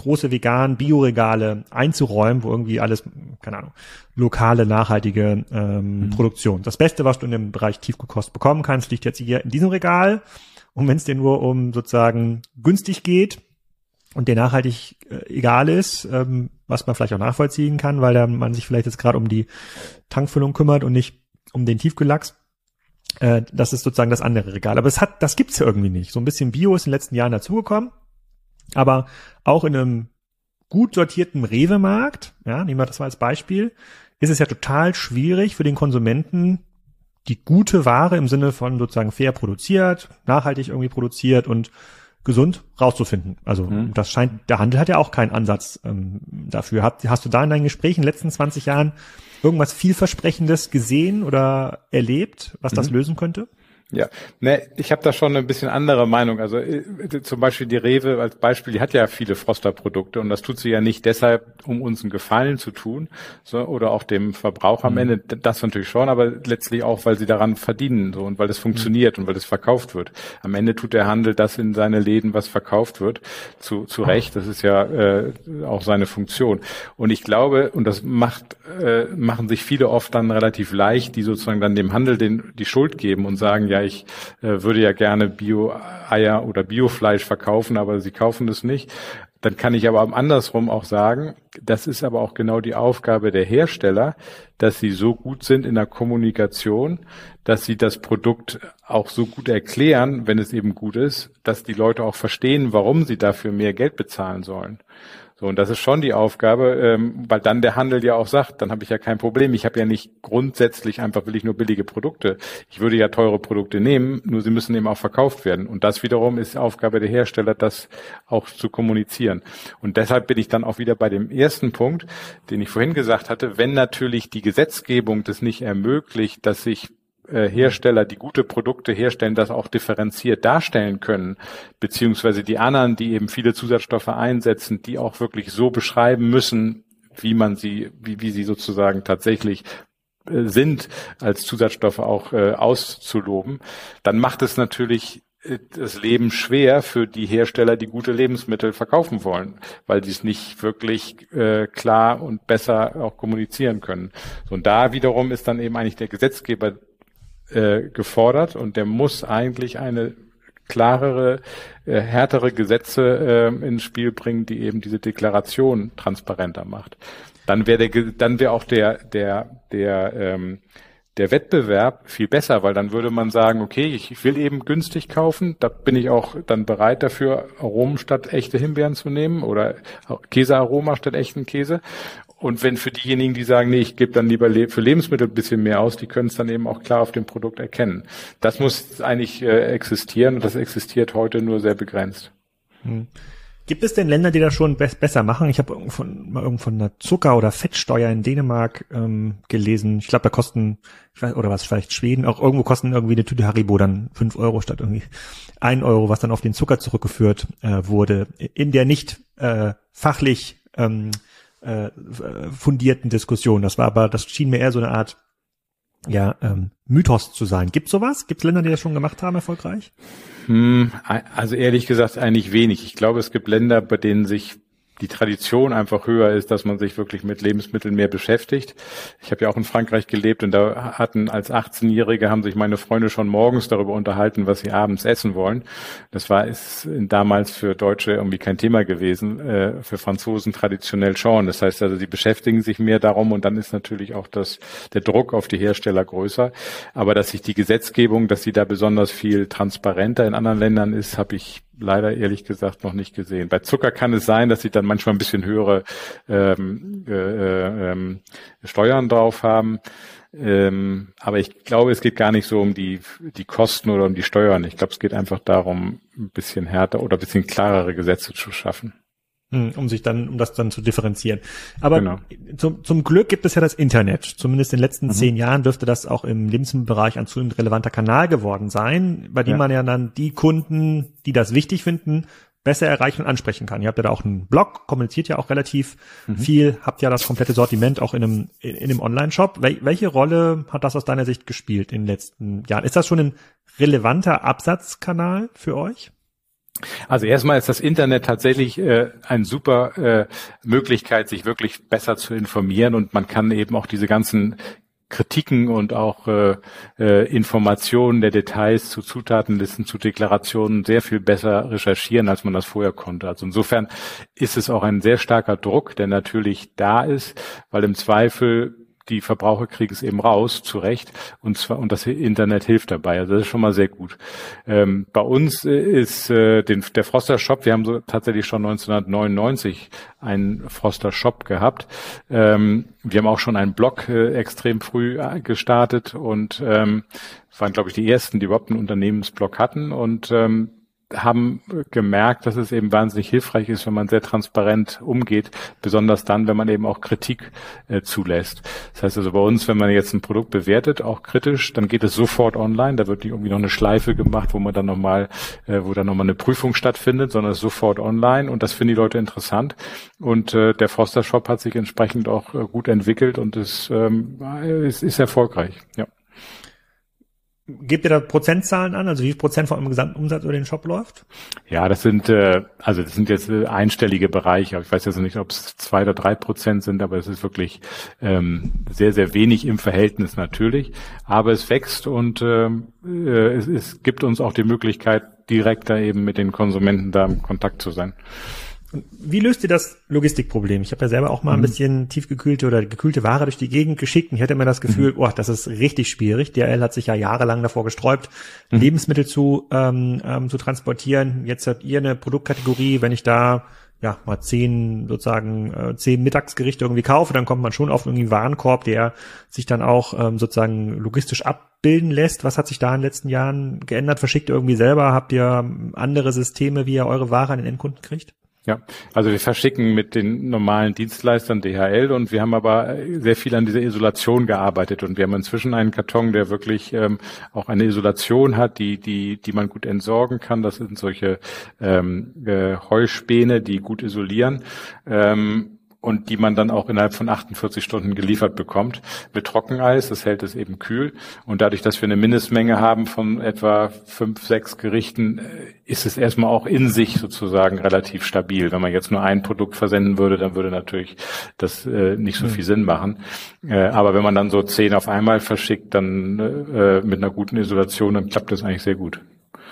A: große veganen Bioregale einzuräumen, wo irgendwie alles, keine Ahnung, lokale, nachhaltige ähm, mhm. Produktion. Das Beste, was du in dem Bereich Tiefgekost bekommen kannst, liegt jetzt hier in diesem Regal. Und wenn es dir nur um sozusagen günstig geht und dir nachhaltig äh, egal ist, ähm, was man vielleicht auch nachvollziehen kann, weil da man sich vielleicht jetzt gerade um die Tankfüllung kümmert und nicht um den Tiefgelachs, äh, das ist sozusagen das andere Regal. Aber es hat, das gibt's ja irgendwie nicht. So ein bisschen Bio ist in den letzten Jahren dazugekommen. Aber auch in einem gut sortierten Rewe-Markt, ja, nehmen wir das mal als Beispiel, ist es ja total schwierig für den Konsumenten, die gute Ware im Sinne von sozusagen fair produziert, nachhaltig irgendwie produziert und gesund rauszufinden. Also mhm. das scheint, der Handel hat ja auch keinen Ansatz ähm, dafür. Hast, hast du da in deinen Gesprächen in den letzten 20 Jahren irgendwas vielversprechendes gesehen oder erlebt, was das mhm. lösen könnte?
B: Ja, ne, ich habe da schon ein bisschen andere Meinung. Also äh, zum Beispiel die Rewe als Beispiel, die hat ja viele Froster-Produkte und das tut sie ja nicht deshalb, um uns einen Gefallen zu tun, so, oder auch dem Verbraucher am mhm. Ende. Das natürlich schon, aber letztlich auch, weil sie daran verdienen so und weil das funktioniert mhm. und weil das verkauft wird. Am Ende tut der Handel das in seine Läden, was verkauft wird, zu, zu Recht. Das ist ja äh, auch seine Funktion. Und ich glaube, und das macht äh, machen sich viele oft dann relativ leicht, die sozusagen dann dem Handel den, die Schuld geben und sagen, ja ich äh, würde ja gerne Bio-Eier oder Biofleisch verkaufen, aber sie kaufen es nicht. Dann kann ich aber andersrum auch sagen, das ist aber auch genau die Aufgabe der Hersteller, dass sie so gut sind in der Kommunikation, dass sie das Produkt auch so gut erklären, wenn es eben gut ist, dass die Leute auch verstehen, warum sie dafür mehr Geld bezahlen sollen. So, und das ist schon die Aufgabe, ähm, weil dann der Handel ja auch sagt, dann habe ich ja kein Problem. Ich habe ja nicht grundsätzlich einfach will ich nur billige Produkte. Ich würde ja teure Produkte nehmen, nur sie müssen eben auch verkauft werden. Und das wiederum ist Aufgabe der Hersteller, das auch zu kommunizieren. Und deshalb bin ich dann auch wieder bei dem ersten Punkt, den ich vorhin gesagt hatte, wenn natürlich die Gesetzgebung das nicht ermöglicht, dass sich Hersteller, die gute Produkte herstellen, das auch differenziert darstellen können, beziehungsweise die anderen, die eben viele Zusatzstoffe einsetzen, die auch wirklich so beschreiben müssen, wie man sie, wie, wie sie sozusagen tatsächlich äh, sind, als Zusatzstoffe auch äh, auszuloben, dann macht es natürlich äh, das Leben schwer für die Hersteller, die gute Lebensmittel verkaufen wollen, weil sie es nicht wirklich äh, klar und besser auch kommunizieren können. Und da wiederum ist dann eben eigentlich der Gesetzgeber äh, gefordert und der muss eigentlich eine klarere, äh, härtere Gesetze äh, ins Spiel bringen, die eben diese Deklaration transparenter macht. Dann wäre der, dann wäre auch der, der, der, ähm, der Wettbewerb viel besser, weil dann würde man sagen, okay, ich will eben günstig kaufen, da bin ich auch dann bereit dafür, Aromen statt echte Himbeeren zu nehmen oder Käsearoma statt echten Käse. Und wenn für diejenigen, die sagen, nee, ich gebe dann lieber für Lebensmittel ein bisschen mehr aus, die können es dann eben auch klar auf dem Produkt erkennen. Das muss eigentlich äh, existieren und das existiert heute nur sehr begrenzt. Hm.
A: Gibt es denn Länder, die das schon be besser machen? Ich habe von, mal irgendwo von einer Zucker- oder Fettsteuer in Dänemark ähm, gelesen. Ich glaube, da kosten, ich weiß, oder was vielleicht Schweden, auch irgendwo kosten irgendwie eine Tüte Haribo dann fünf Euro statt irgendwie ein Euro, was dann auf den Zucker zurückgeführt äh, wurde, in der nicht äh, fachlich ähm, äh, fundierten Diskussion. Das war aber, das schien mir eher so eine Art ja, ähm, Mythos zu sein. Gibt sowas? Gibt es Länder, die das schon gemacht haben, erfolgreich?
B: Hm, also ehrlich gesagt eigentlich wenig. Ich glaube, es gibt Länder, bei denen sich die Tradition einfach höher ist, dass man sich wirklich mit Lebensmitteln mehr beschäftigt. Ich habe ja auch in Frankreich gelebt und da hatten als 18-Jährige haben sich meine Freunde schon morgens darüber unterhalten, was sie abends essen wollen. Das war ist damals für Deutsche irgendwie kein Thema gewesen, äh, für Franzosen traditionell schon. Das heißt also, sie beschäftigen sich mehr darum und dann ist natürlich auch das, der Druck auf die Hersteller größer. Aber dass sich die Gesetzgebung, dass sie da besonders viel transparenter in anderen Ländern ist, habe ich leider ehrlich gesagt noch nicht gesehen. Bei Zucker kann es sein, dass sie dann manchmal ein bisschen höhere ähm, äh, ähm, Steuern drauf haben. Ähm, aber ich glaube, es geht gar nicht so um die, die Kosten oder um die Steuern. Ich glaube, es geht einfach darum, ein bisschen härter oder ein bisschen klarere Gesetze zu schaffen.
A: Hm, um sich dann, um das dann zu differenzieren. Aber genau. zum, zum Glück gibt es ja das Internet. Zumindest in den letzten mhm. zehn Jahren dürfte das auch im Lebensmittelbereich ein zunehmend relevanter Kanal geworden sein, bei dem ja. man ja dann die Kunden, die das wichtig finden, besser erreichen und ansprechen kann. Ihr habt ja da auch einen Blog, kommuniziert ja auch relativ mhm. viel, habt ja das komplette Sortiment auch in einem, in, in einem Online-Shop. Wel welche Rolle hat das aus deiner Sicht gespielt in den letzten Jahren? Ist das schon ein relevanter Absatzkanal für euch?
B: Also erstmal ist das Internet tatsächlich äh, eine super äh, Möglichkeit, sich wirklich besser zu informieren und man kann eben auch diese ganzen Kritiken und auch äh, äh, Informationen der Details zu Zutatenlisten, zu Deklarationen sehr viel besser recherchieren, als man das vorher konnte. Also insofern ist es auch ein sehr starker Druck, der natürlich da ist, weil im Zweifel die Verbraucher kriegen es eben raus, zu Recht, und zwar, und das Internet hilft dabei. Also das ist schon mal sehr gut. Ähm, bei uns ist äh, den, der Froster Shop, wir haben so tatsächlich schon 1999 einen Froster Shop gehabt. Ähm, wir haben auch schon einen Blog äh, extrem früh äh, gestartet und ähm, waren, glaube ich, die ersten, die überhaupt einen Unternehmensblog hatten und ähm, haben gemerkt, dass es eben wahnsinnig hilfreich ist, wenn man sehr transparent umgeht, besonders dann, wenn man eben auch Kritik äh, zulässt. Das heißt also bei uns, wenn man jetzt ein Produkt bewertet, auch kritisch, dann geht es sofort online. Da wird nicht irgendwie noch eine Schleife gemacht, wo man dann nochmal, äh, wo dann nochmal eine Prüfung stattfindet, sondern es sofort online und das finden die Leute interessant. Und äh, der Foster Shop hat sich entsprechend auch äh, gut entwickelt und ist, ähm, ist, ist erfolgreich. Ja.
A: Gebt ihr da Prozentzahlen an, also wie viel Prozent von eurem gesamten Umsatz über den Shop läuft?
B: Ja, das sind äh, also das sind jetzt äh, einstellige Bereiche. Ich weiß jetzt nicht, ob es zwei oder drei Prozent sind, aber es ist wirklich ähm, sehr sehr wenig im Verhältnis natürlich. Aber es wächst und ähm, äh, es, es gibt uns auch die Möglichkeit, direkt da eben mit den Konsumenten da im Kontakt zu sein.
A: Wie löst ihr das Logistikproblem? Ich habe ja selber auch mal mhm. ein bisschen tiefgekühlte oder gekühlte Ware durch die Gegend geschickt und ich hatte immer das Gefühl, mhm. oh, das ist richtig schwierig. DRL hat sich ja jahrelang davor gesträubt, mhm. Lebensmittel zu, ähm, ähm, zu transportieren. Jetzt habt ihr eine Produktkategorie, wenn ich da ja, mal zehn sozusagen äh, zehn Mittagsgerichte irgendwie kaufe, dann kommt man schon auf irgendwie einen Warenkorb, der sich dann auch ähm, sozusagen logistisch abbilden lässt. Was hat sich da in den letzten Jahren geändert? Verschickt ihr irgendwie selber? Habt ihr andere Systeme, wie ihr eure Ware an den Endkunden kriegt?
B: Ja, also wir verschicken mit den normalen Dienstleistern DHL und wir haben aber sehr viel an dieser Isolation gearbeitet und wir haben inzwischen einen Karton, der wirklich ähm, auch eine Isolation hat, die die die man gut entsorgen kann. Das sind solche ähm, äh, Heuspäne, die gut isolieren. Ähm, und die man dann auch innerhalb von 48 Stunden geliefert bekommt. Mit Trockeneis, das hält es eben kühl. Und dadurch, dass wir eine Mindestmenge haben von etwa fünf, sechs Gerichten, äh, ist es erstmal auch in sich sozusagen relativ stabil. Wenn man jetzt nur ein Produkt versenden würde, dann würde natürlich das äh, nicht so hm. viel Sinn machen. Äh, aber wenn man dann so zehn auf einmal verschickt, dann äh, mit einer guten Isolation, dann klappt das eigentlich sehr gut.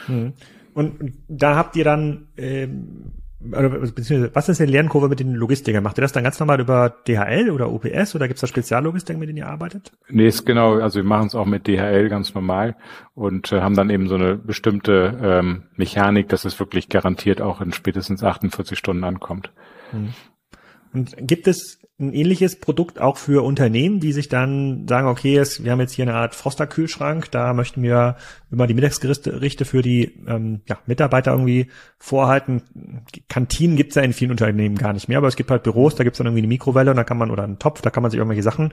A: Hm. Und da habt ihr dann ähm beziehungsweise was ist die Lernkurve mit den Logistikern? Macht ihr das dann ganz normal über DHL oder UPS oder gibt es da Speziallogistik, mit denen ihr arbeitet?
B: Nee, ist genau, also wir machen es auch mit DHL ganz normal und äh, haben dann eben so eine bestimmte ähm, Mechanik, dass es wirklich garantiert auch in spätestens 48 Stunden ankommt.
A: Mhm. Und gibt es ein ähnliches Produkt auch für Unternehmen, die sich dann sagen, okay, es, wir haben jetzt hier eine Art Froster-Kühlschrank, da möchten wir immer die Mittagsgerichte für die ähm, ja, Mitarbeiter irgendwie vorhalten. Kantinen gibt's ja in vielen Unternehmen gar nicht mehr, aber es gibt halt Büros, da gibt's dann irgendwie eine Mikrowelle und da kann man oder einen Topf, da kann man sich irgendwelche Sachen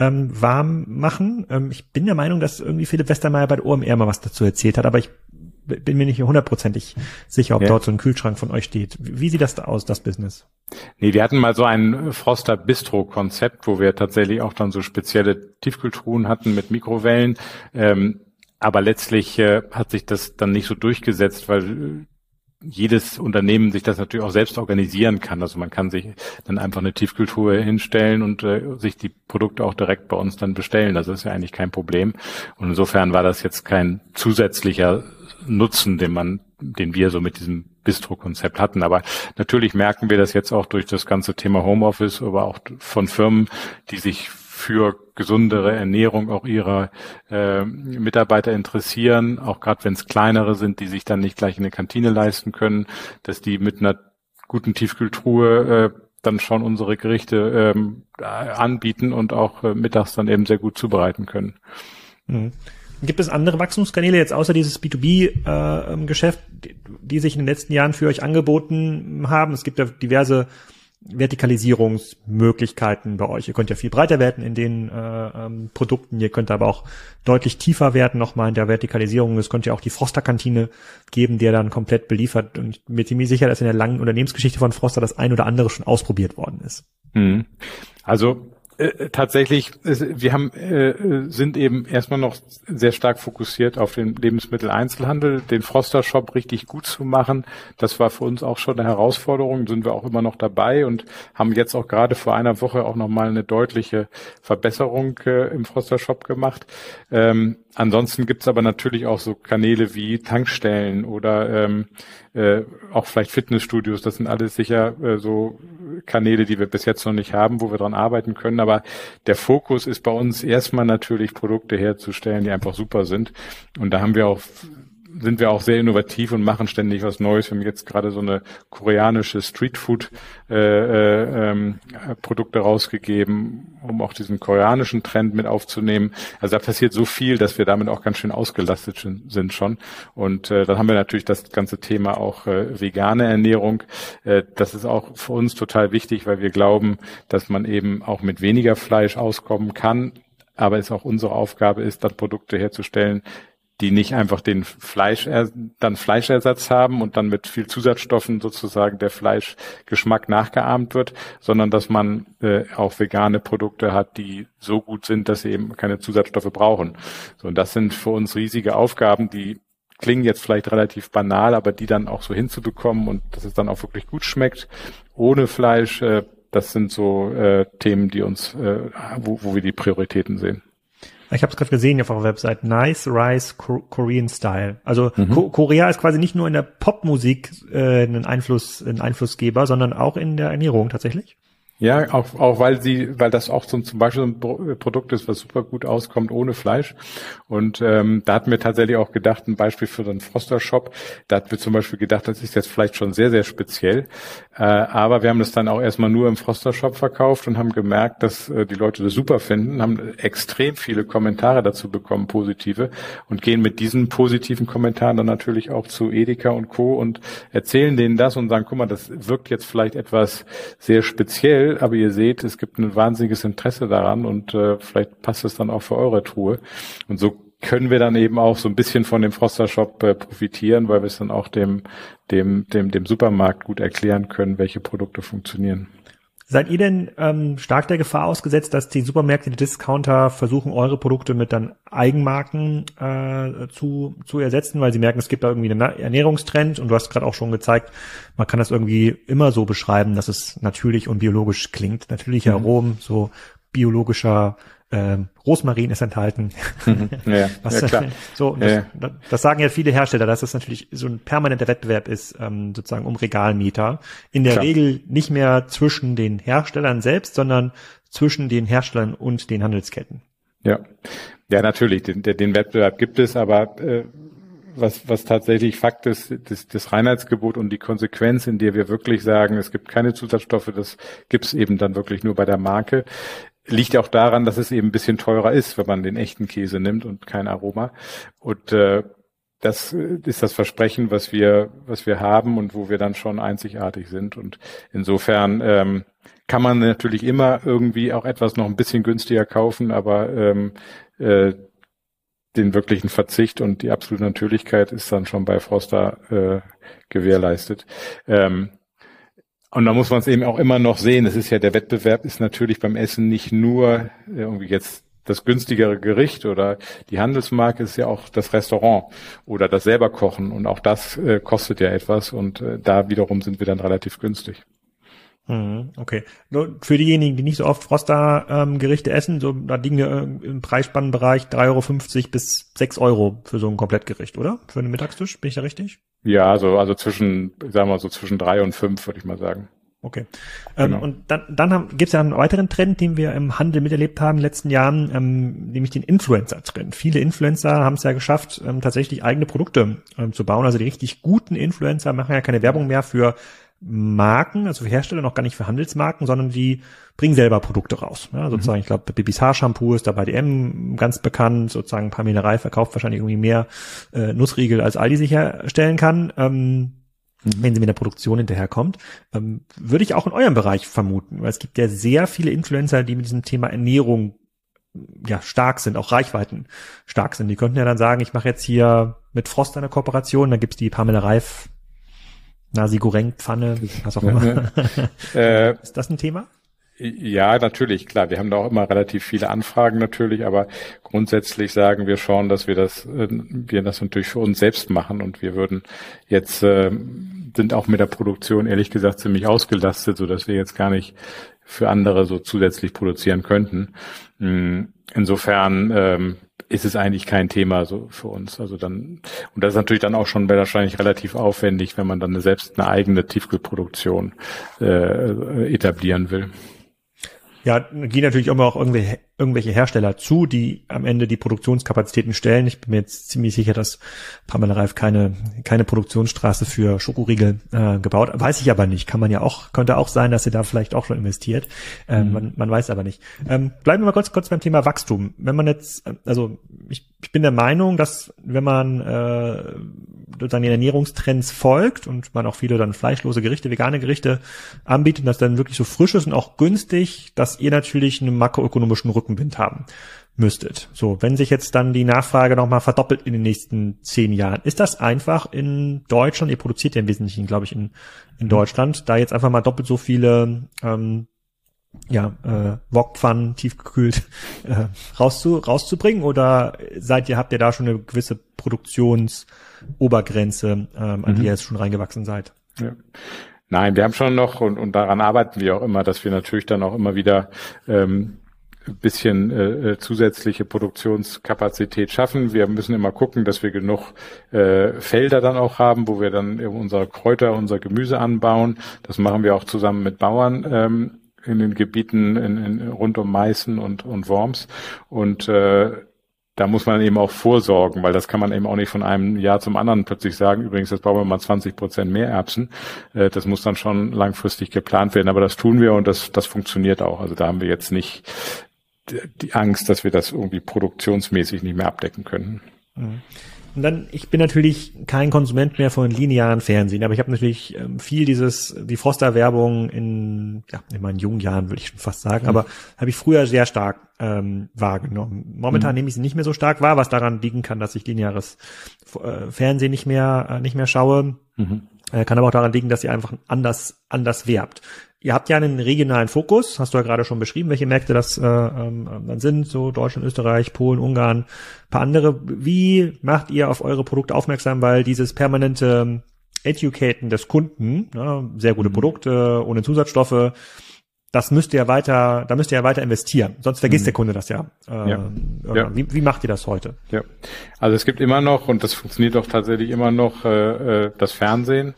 A: ähm, warm machen. Ähm, ich bin der Meinung, dass irgendwie Philipp Westermeier bei der OMR mal was dazu erzählt hat, aber ich bin mir nicht hundertprozentig sicher, ob ja. dort so ein Kühlschrank von euch steht. Wie sieht das da aus, das Business?
B: Nee, wir hatten mal so ein Froster Bistro Konzept, wo wir tatsächlich auch dann so spezielle Tiefkühltruhen hatten mit Mikrowellen. Ähm, aber letztlich äh, hat sich das dann nicht so durchgesetzt, weil jedes Unternehmen sich das natürlich auch selbst organisieren kann. Also man kann sich dann einfach eine Tiefkultur hinstellen und äh, sich die Produkte auch direkt bei uns dann bestellen. Das ist ja eigentlich kein Problem. Und insofern war das jetzt kein zusätzlicher Nutzen, den man, den wir so mit diesem Bistro-Konzept hatten. Aber natürlich merken wir das jetzt auch durch das ganze Thema Homeoffice, aber auch von Firmen, die sich für gesundere Ernährung auch ihrer äh, Mitarbeiter interessieren, auch gerade wenn es kleinere sind, die sich dann nicht gleich in eine Kantine leisten können, dass die mit einer guten Tiefkühltruhe äh, dann schon unsere Gerichte ähm, anbieten und auch äh, mittags dann eben sehr gut zubereiten können.
A: Mhm. Gibt es andere Wachstumskanäle jetzt außer dieses B2B-Geschäft, äh, die sich in den letzten Jahren für euch angeboten haben? Es gibt ja diverse Vertikalisierungsmöglichkeiten bei euch. Ihr könnt ja viel breiter werden in den äh, ähm, Produkten, ihr könnt aber auch deutlich tiefer werden nochmal in der Vertikalisierung. Es könnte ja auch die Froster-Kantine geben, der dann komplett beliefert. Und ich bin ziemlich sicher, dass in der langen Unternehmensgeschichte von Froster das ein oder andere schon ausprobiert worden ist.
B: Hm. Also äh, tatsächlich, wir haben, äh, sind eben erstmal noch sehr stark fokussiert auf den Lebensmitteleinzelhandel, den Froster Shop richtig gut zu machen. Das war für uns auch schon eine Herausforderung, sind wir auch immer noch dabei und haben jetzt auch gerade vor einer Woche auch nochmal eine deutliche Verbesserung äh, im Froster Shop gemacht. Ähm, ansonsten gibt's aber natürlich auch so Kanäle wie Tankstellen oder ähm, äh, auch vielleicht Fitnessstudios. Das sind alles sicher äh, so Kanäle, die wir bis jetzt noch nicht haben, wo wir dran arbeiten können. Aber der Fokus ist bei uns erstmal natürlich Produkte herzustellen, die einfach super sind. Und da haben wir auch sind wir auch sehr innovativ und machen ständig was Neues. Wir haben jetzt gerade so eine koreanische Streetfood äh, äh, ähm, rausgegeben, um auch diesen koreanischen Trend mit aufzunehmen. Also da passiert so viel, dass wir damit auch ganz schön ausgelastet sind schon. Und äh, dann haben wir natürlich das ganze Thema auch äh, vegane Ernährung. Äh, das ist auch für uns total wichtig, weil wir glauben, dass man eben auch mit weniger Fleisch auskommen kann, aber es auch unsere Aufgabe ist, dann Produkte herzustellen, die nicht einfach den Fleisch, dann Fleischersatz haben und dann mit viel Zusatzstoffen sozusagen der Fleischgeschmack nachgeahmt wird, sondern dass man äh, auch vegane Produkte hat, die so gut sind, dass sie eben keine Zusatzstoffe brauchen. So, und das sind für uns riesige Aufgaben, die klingen jetzt vielleicht relativ banal, aber die dann auch so hinzubekommen und dass es dann auch wirklich gut schmeckt, ohne Fleisch, äh, das sind so äh, Themen, die uns, äh, wo, wo wir die Prioritäten sehen.
A: Ich habe es gerade gesehen auf eurer Website. Nice Rice Korean Style. Also mhm. Ko Korea ist quasi nicht nur in der Popmusik äh, ein Einfluss, ein Einflussgeber, sondern auch in der Ernährung tatsächlich.
B: Ja, auch, auch weil sie, weil das auch so, zum Beispiel ein Produkt ist, was super gut auskommt ohne Fleisch. Und ähm, da hatten wir tatsächlich auch gedacht, ein Beispiel für den Froster Shop, da hatten wir zum Beispiel gedacht, das ist jetzt vielleicht schon sehr, sehr speziell. Äh, aber wir haben das dann auch erstmal nur im Froster Shop verkauft und haben gemerkt, dass äh, die Leute das super finden, haben extrem viele Kommentare dazu bekommen, positive, und gehen mit diesen positiven Kommentaren dann natürlich auch zu Edeka und Co. und erzählen denen das und sagen, guck mal, das wirkt jetzt vielleicht etwas sehr speziell speziell, aber ihr seht, es gibt ein wahnsinniges Interesse daran und äh, vielleicht passt es dann auch für eure Truhe. Und so können wir dann eben auch so ein bisschen von dem Froster Shop äh, profitieren, weil wir es dann auch dem, dem, dem, dem Supermarkt gut erklären können, welche Produkte funktionieren.
A: Seid ihr denn ähm, stark der Gefahr ausgesetzt, dass die Supermärkte, die Discounter versuchen, eure Produkte mit dann Eigenmarken äh, zu, zu ersetzen, weil sie merken, es gibt da irgendwie einen Ernährungstrend und du hast gerade auch schon gezeigt, man kann das irgendwie immer so beschreiben, dass es natürlich und biologisch klingt. Natürliche mhm. Aromen, so biologischer ähm, Rosmarin ist enthalten.
B: Mhm. Ja, Was, ja, klar.
A: So, das, ja. das, sagen ja viele Hersteller, dass das natürlich so ein permanenter Wettbewerb ist, ähm, sozusagen um Regalmieter. In der klar. Regel nicht mehr zwischen den Herstellern selbst, sondern zwischen den Herstellern und den Handelsketten.
B: Ja, ja, natürlich. Den, den Wettbewerb gibt es, aber äh, was, was tatsächlich Fakt ist, das, das Reinheitsgebot und die Konsequenz, in der wir wirklich sagen, es gibt keine Zusatzstoffe, das gibt es eben dann wirklich nur bei der Marke, liegt auch daran, dass es eben ein bisschen teurer ist, wenn man den echten Käse nimmt und kein Aroma. Und äh, das ist das Versprechen, was wir, was wir haben und wo wir dann schon einzigartig sind. Und insofern ähm, kann man natürlich immer irgendwie auch etwas noch ein bisschen günstiger kaufen, aber ähm, äh, den wirklichen Verzicht und die absolute Natürlichkeit ist dann schon bei Froster äh, gewährleistet. Ähm, und da muss man es eben auch immer noch sehen. Es ist ja, der Wettbewerb ist natürlich beim Essen nicht nur irgendwie jetzt das günstigere Gericht oder die Handelsmarke ist ja auch das Restaurant oder das selber kochen und auch das äh, kostet ja etwas und äh, da wiederum sind wir dann relativ günstig.
A: Mhm, okay. Nur für diejenigen, die nicht so oft Froster-Gerichte ähm, essen, so da liegen wir im Preisspannenbereich 3,50 Euro bis 6 Euro für so ein Komplettgericht, oder? Für einen Mittagstisch, bin ich da richtig?
B: Ja, also, also zwischen, sagen wir mal so zwischen drei und fünf, würde ich mal sagen.
A: Okay. Ähm, genau. und dann, dann gibt es ja einen weiteren Trend, den wir im Handel miterlebt haben in den letzten Jahren, ähm, nämlich den Influencer-Trend. Viele Influencer haben es ja geschafft, ähm, tatsächlich eigene Produkte ähm, zu bauen. Also die richtig guten Influencer machen ja keine Werbung mehr für Marken, also für Hersteller, noch gar nicht für Handelsmarken, sondern die bringen selber Produkte raus. Ja, sozusagen, mhm. ich glaube, Bibis Haarshampoo ist da bei DM ganz bekannt, sozusagen Pamilerei verkauft wahrscheinlich irgendwie mehr äh, Nussriegel, als Aldi sich herstellen kann. Ähm, mhm. wenn sie mit der Produktion hinterherkommt, ähm, würde ich auch in eurem Bereich vermuten, weil es gibt ja sehr viele Influencer, die mit diesem Thema Ernährung ja stark sind, auch Reichweiten stark sind. Die könnten ja dann sagen, ich mache jetzt hier mit Frost eine Kooperation, dann gibt's die Pamela Reif Nasi Goreng Pfanne, was auch immer. äh, ist das ein Thema?
B: Ja, natürlich, klar. Wir haben da auch immer relativ viele Anfragen natürlich, aber grundsätzlich sagen wir schon, dass wir das, äh, wir das natürlich für uns selbst machen und wir würden jetzt äh, sind auch mit der Produktion ehrlich gesagt ziemlich ausgelastet, so dass wir jetzt gar nicht für andere so zusätzlich produzieren könnten. Insofern ähm, ist es eigentlich kein Thema so für uns. Also dann, und das ist natürlich dann auch schon wahrscheinlich relativ aufwendig, wenn man dann selbst eine eigene Tiefkühlproduktion äh, etablieren will.
A: Ja, gehen natürlich immer auch irgendwelche, irgendwelche Hersteller zu, die am Ende die Produktionskapazitäten stellen. Ich bin mir jetzt ziemlich sicher, dass Pamela Reif keine, keine Produktionsstraße für Schokoriegel äh, gebaut. Weiß ich aber nicht. Kann man ja auch, könnte auch sein, dass sie da vielleicht auch schon investiert. Ähm, mhm. man, man weiß aber nicht. Ähm, bleiben wir mal kurz, kurz beim Thema Wachstum. Wenn man jetzt, also ich, ich bin der Meinung, dass wenn man äh, sozusagen den Ernährungstrends folgt und man auch viele dann fleischlose Gerichte, vegane Gerichte anbietet, das dann wirklich so frisch ist und auch günstig, dass ihr natürlich einen makroökonomischen Rückenwind haben müsstet. So, wenn sich jetzt dann die Nachfrage nochmal verdoppelt in den nächsten zehn Jahren, ist das einfach in Deutschland, ihr produziert ja im Wesentlichen, glaube ich, in, in Deutschland, da jetzt einfach mal doppelt so viele ähm, ja, äh, Wokpfannen tiefgekühlt äh, rauszu, rauszubringen oder seid ihr, habt ihr da schon eine gewisse Produktionsobergrenze, ähm, an mhm. die ihr jetzt schon reingewachsen seid?
B: Ja. Nein, wir haben schon noch und, und daran arbeiten wir auch immer, dass wir natürlich dann auch immer wieder ähm, bisschen äh, äh, zusätzliche Produktionskapazität schaffen. Wir müssen immer gucken, dass wir genug äh, Felder dann auch haben, wo wir dann unsere Kräuter, unser Gemüse anbauen. Das machen wir auch zusammen mit Bauern. Ähm, in den Gebieten in, in, rund um Meißen und, und Worms. Und äh, da muss man eben auch vorsorgen, weil das kann man eben auch nicht von einem Jahr zum anderen plötzlich sagen, übrigens, jetzt brauchen wir mal 20 Prozent mehr Erbsen. Äh, das muss dann schon langfristig geplant werden, aber das tun wir und das, das funktioniert auch. Also da haben wir jetzt nicht die Angst, dass wir das irgendwie produktionsmäßig nicht mehr abdecken können.
A: Mhm. Und dann, ich bin natürlich kein Konsument mehr von linearen Fernsehen, aber ich habe natürlich ähm, viel dieses, die Froster-Werbung in, ja, in meinen jungen Jahren, würde ich schon fast sagen, mhm. aber habe ich früher sehr stark ähm, wahrgenommen. Momentan mhm. nehme ich sie nicht mehr so stark wahr, was daran liegen kann, dass ich lineares äh, Fernsehen nicht mehr, äh, nicht mehr schaue. Mhm. Äh, kann aber auch daran liegen, dass sie einfach anders, anders werbt. Ihr habt ja einen regionalen Fokus, hast du ja gerade schon beschrieben, welche Märkte das äh, ähm, dann sind, so Deutschland, Österreich, Polen, Ungarn, paar andere. Wie macht ihr auf eure Produkte aufmerksam, weil dieses permanente ähm, Educaten des Kunden, ne, sehr gute mhm. Produkte, ohne Zusatzstoffe, das müsst ihr weiter, da müsst ihr ja weiter investieren. Sonst vergisst mhm. der Kunde das ja. Äh, ja. ja. Wie, wie, macht ihr das heute?
B: Ja. Also es gibt immer noch, und das funktioniert auch tatsächlich immer noch, äh, äh das Fernsehen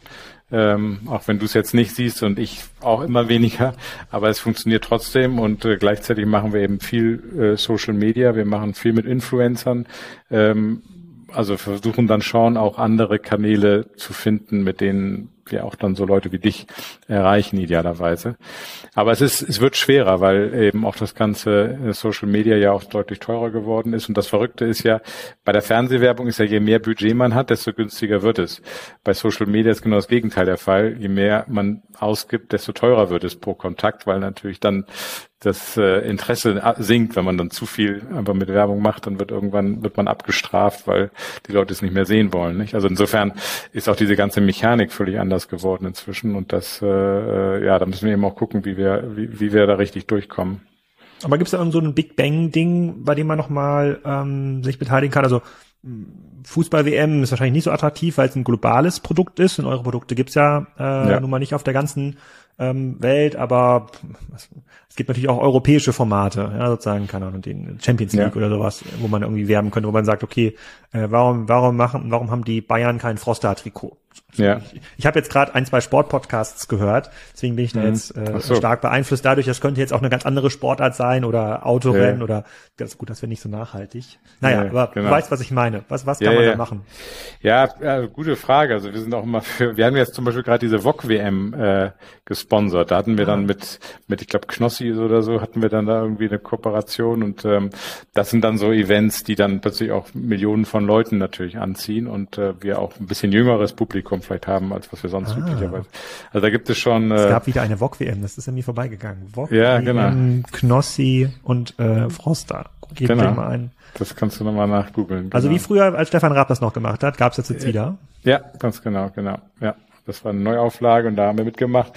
B: ähm, auch wenn du es jetzt nicht siehst und ich auch immer weniger, aber es funktioniert trotzdem und äh, gleichzeitig machen wir eben viel äh, Social Media, wir machen viel mit Influencern, ähm, also versuchen dann schon auch andere Kanäle zu finden, mit denen wir auch dann so Leute wie dich erreichen idealerweise. Aber es ist, es wird schwerer, weil eben auch das ganze äh, Social Media ja auch deutlich teurer geworden ist. Und das Verrückte ist ja, bei der Fernsehwerbung ist ja, je mehr Budget man hat, desto günstiger wird es. Bei Social Media ist genau das Gegenteil der Fall. Je mehr man ausgibt, desto teurer wird es pro Kontakt, weil natürlich dann das äh, Interesse sinkt, wenn man dann zu viel einfach mit Werbung macht, dann wird irgendwann wird man abgestraft, weil die Leute es nicht mehr sehen wollen. Nicht? Also insofern ist auch diese ganze Mechanik völlig anders geworden inzwischen und das äh, äh ja, da müssen wir eben auch gucken, wie wir wie, wie wir da richtig durchkommen.
A: Aber gibt es da irgend so ein Big Bang Ding, bei dem man noch mal ähm, sich beteiligen kann? Also Fußball-WM ist wahrscheinlich nicht so attraktiv, weil es ein globales Produkt ist und eure Produkte gibt's ja, äh, ja. nun mal nicht auf der ganzen ähm, Welt, aber es gibt natürlich auch europäische Formate, ja, sozusagen, keine Ahnung, den Champions League ja. oder sowas, wo man irgendwie werben könnte, wo man sagt, okay, äh, warum, warum machen, warum haben die Bayern kein Froster-Trikot? Ja. Ich, ich habe jetzt gerade ein, zwei Sportpodcasts gehört, deswegen bin ich da mhm. jetzt äh, so. stark beeinflusst dadurch. Das könnte jetzt auch eine ganz andere Sportart sein oder Autorennen ja. oder das ist gut, das wäre nicht so nachhaltig. Naja, ja, aber genau. du weißt, was ich meine. Was, was kann man da machen?
B: Ja, ja, gute Frage. Also wir sind auch immer für, wir haben jetzt zum Beispiel gerade diese VOG WM äh, gesponsert. Da hatten wir dann mit, mit ich glaube Knossi oder so, hatten wir dann da irgendwie eine Kooperation und ähm, das sind dann so Events, die dann plötzlich auch Millionen von Leuten natürlich anziehen und äh, wir auch ein bisschen jüngeres Publikum vielleicht haben, als was wir sonst ah. üblicherweise. Also da gibt es schon.
A: Äh, es gab wieder eine VOG-WM, das ist an mir vorbeigegangen.
B: VOG ja, genau.
A: Knossi und äh, Froster.
B: Gebt genau. mal ein. Das kannst du nochmal nachgoogeln.
A: Genau. Also wie früher, als Stefan Raab das noch gemacht hat, gab es das jetzt wieder?
B: Ja, ganz genau, genau. Ja, das war eine Neuauflage und da haben wir mitgemacht.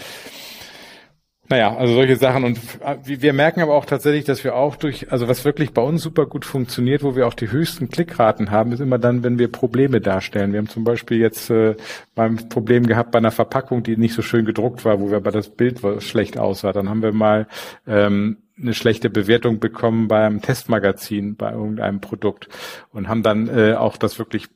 B: Naja, also solche Sachen und wir merken aber auch tatsächlich, dass wir auch durch, also was wirklich bei uns super gut funktioniert, wo wir auch die höchsten Klickraten haben, ist immer dann, wenn wir Probleme darstellen. Wir haben zum Beispiel jetzt äh, beim Problem gehabt bei einer Verpackung, die nicht so schön gedruckt war, wo wir aber das Bild schlecht aussah. Dann haben wir mal ähm, eine schlechte Bewertung bekommen beim Testmagazin bei irgendeinem Produkt und haben dann äh, auch das wirklich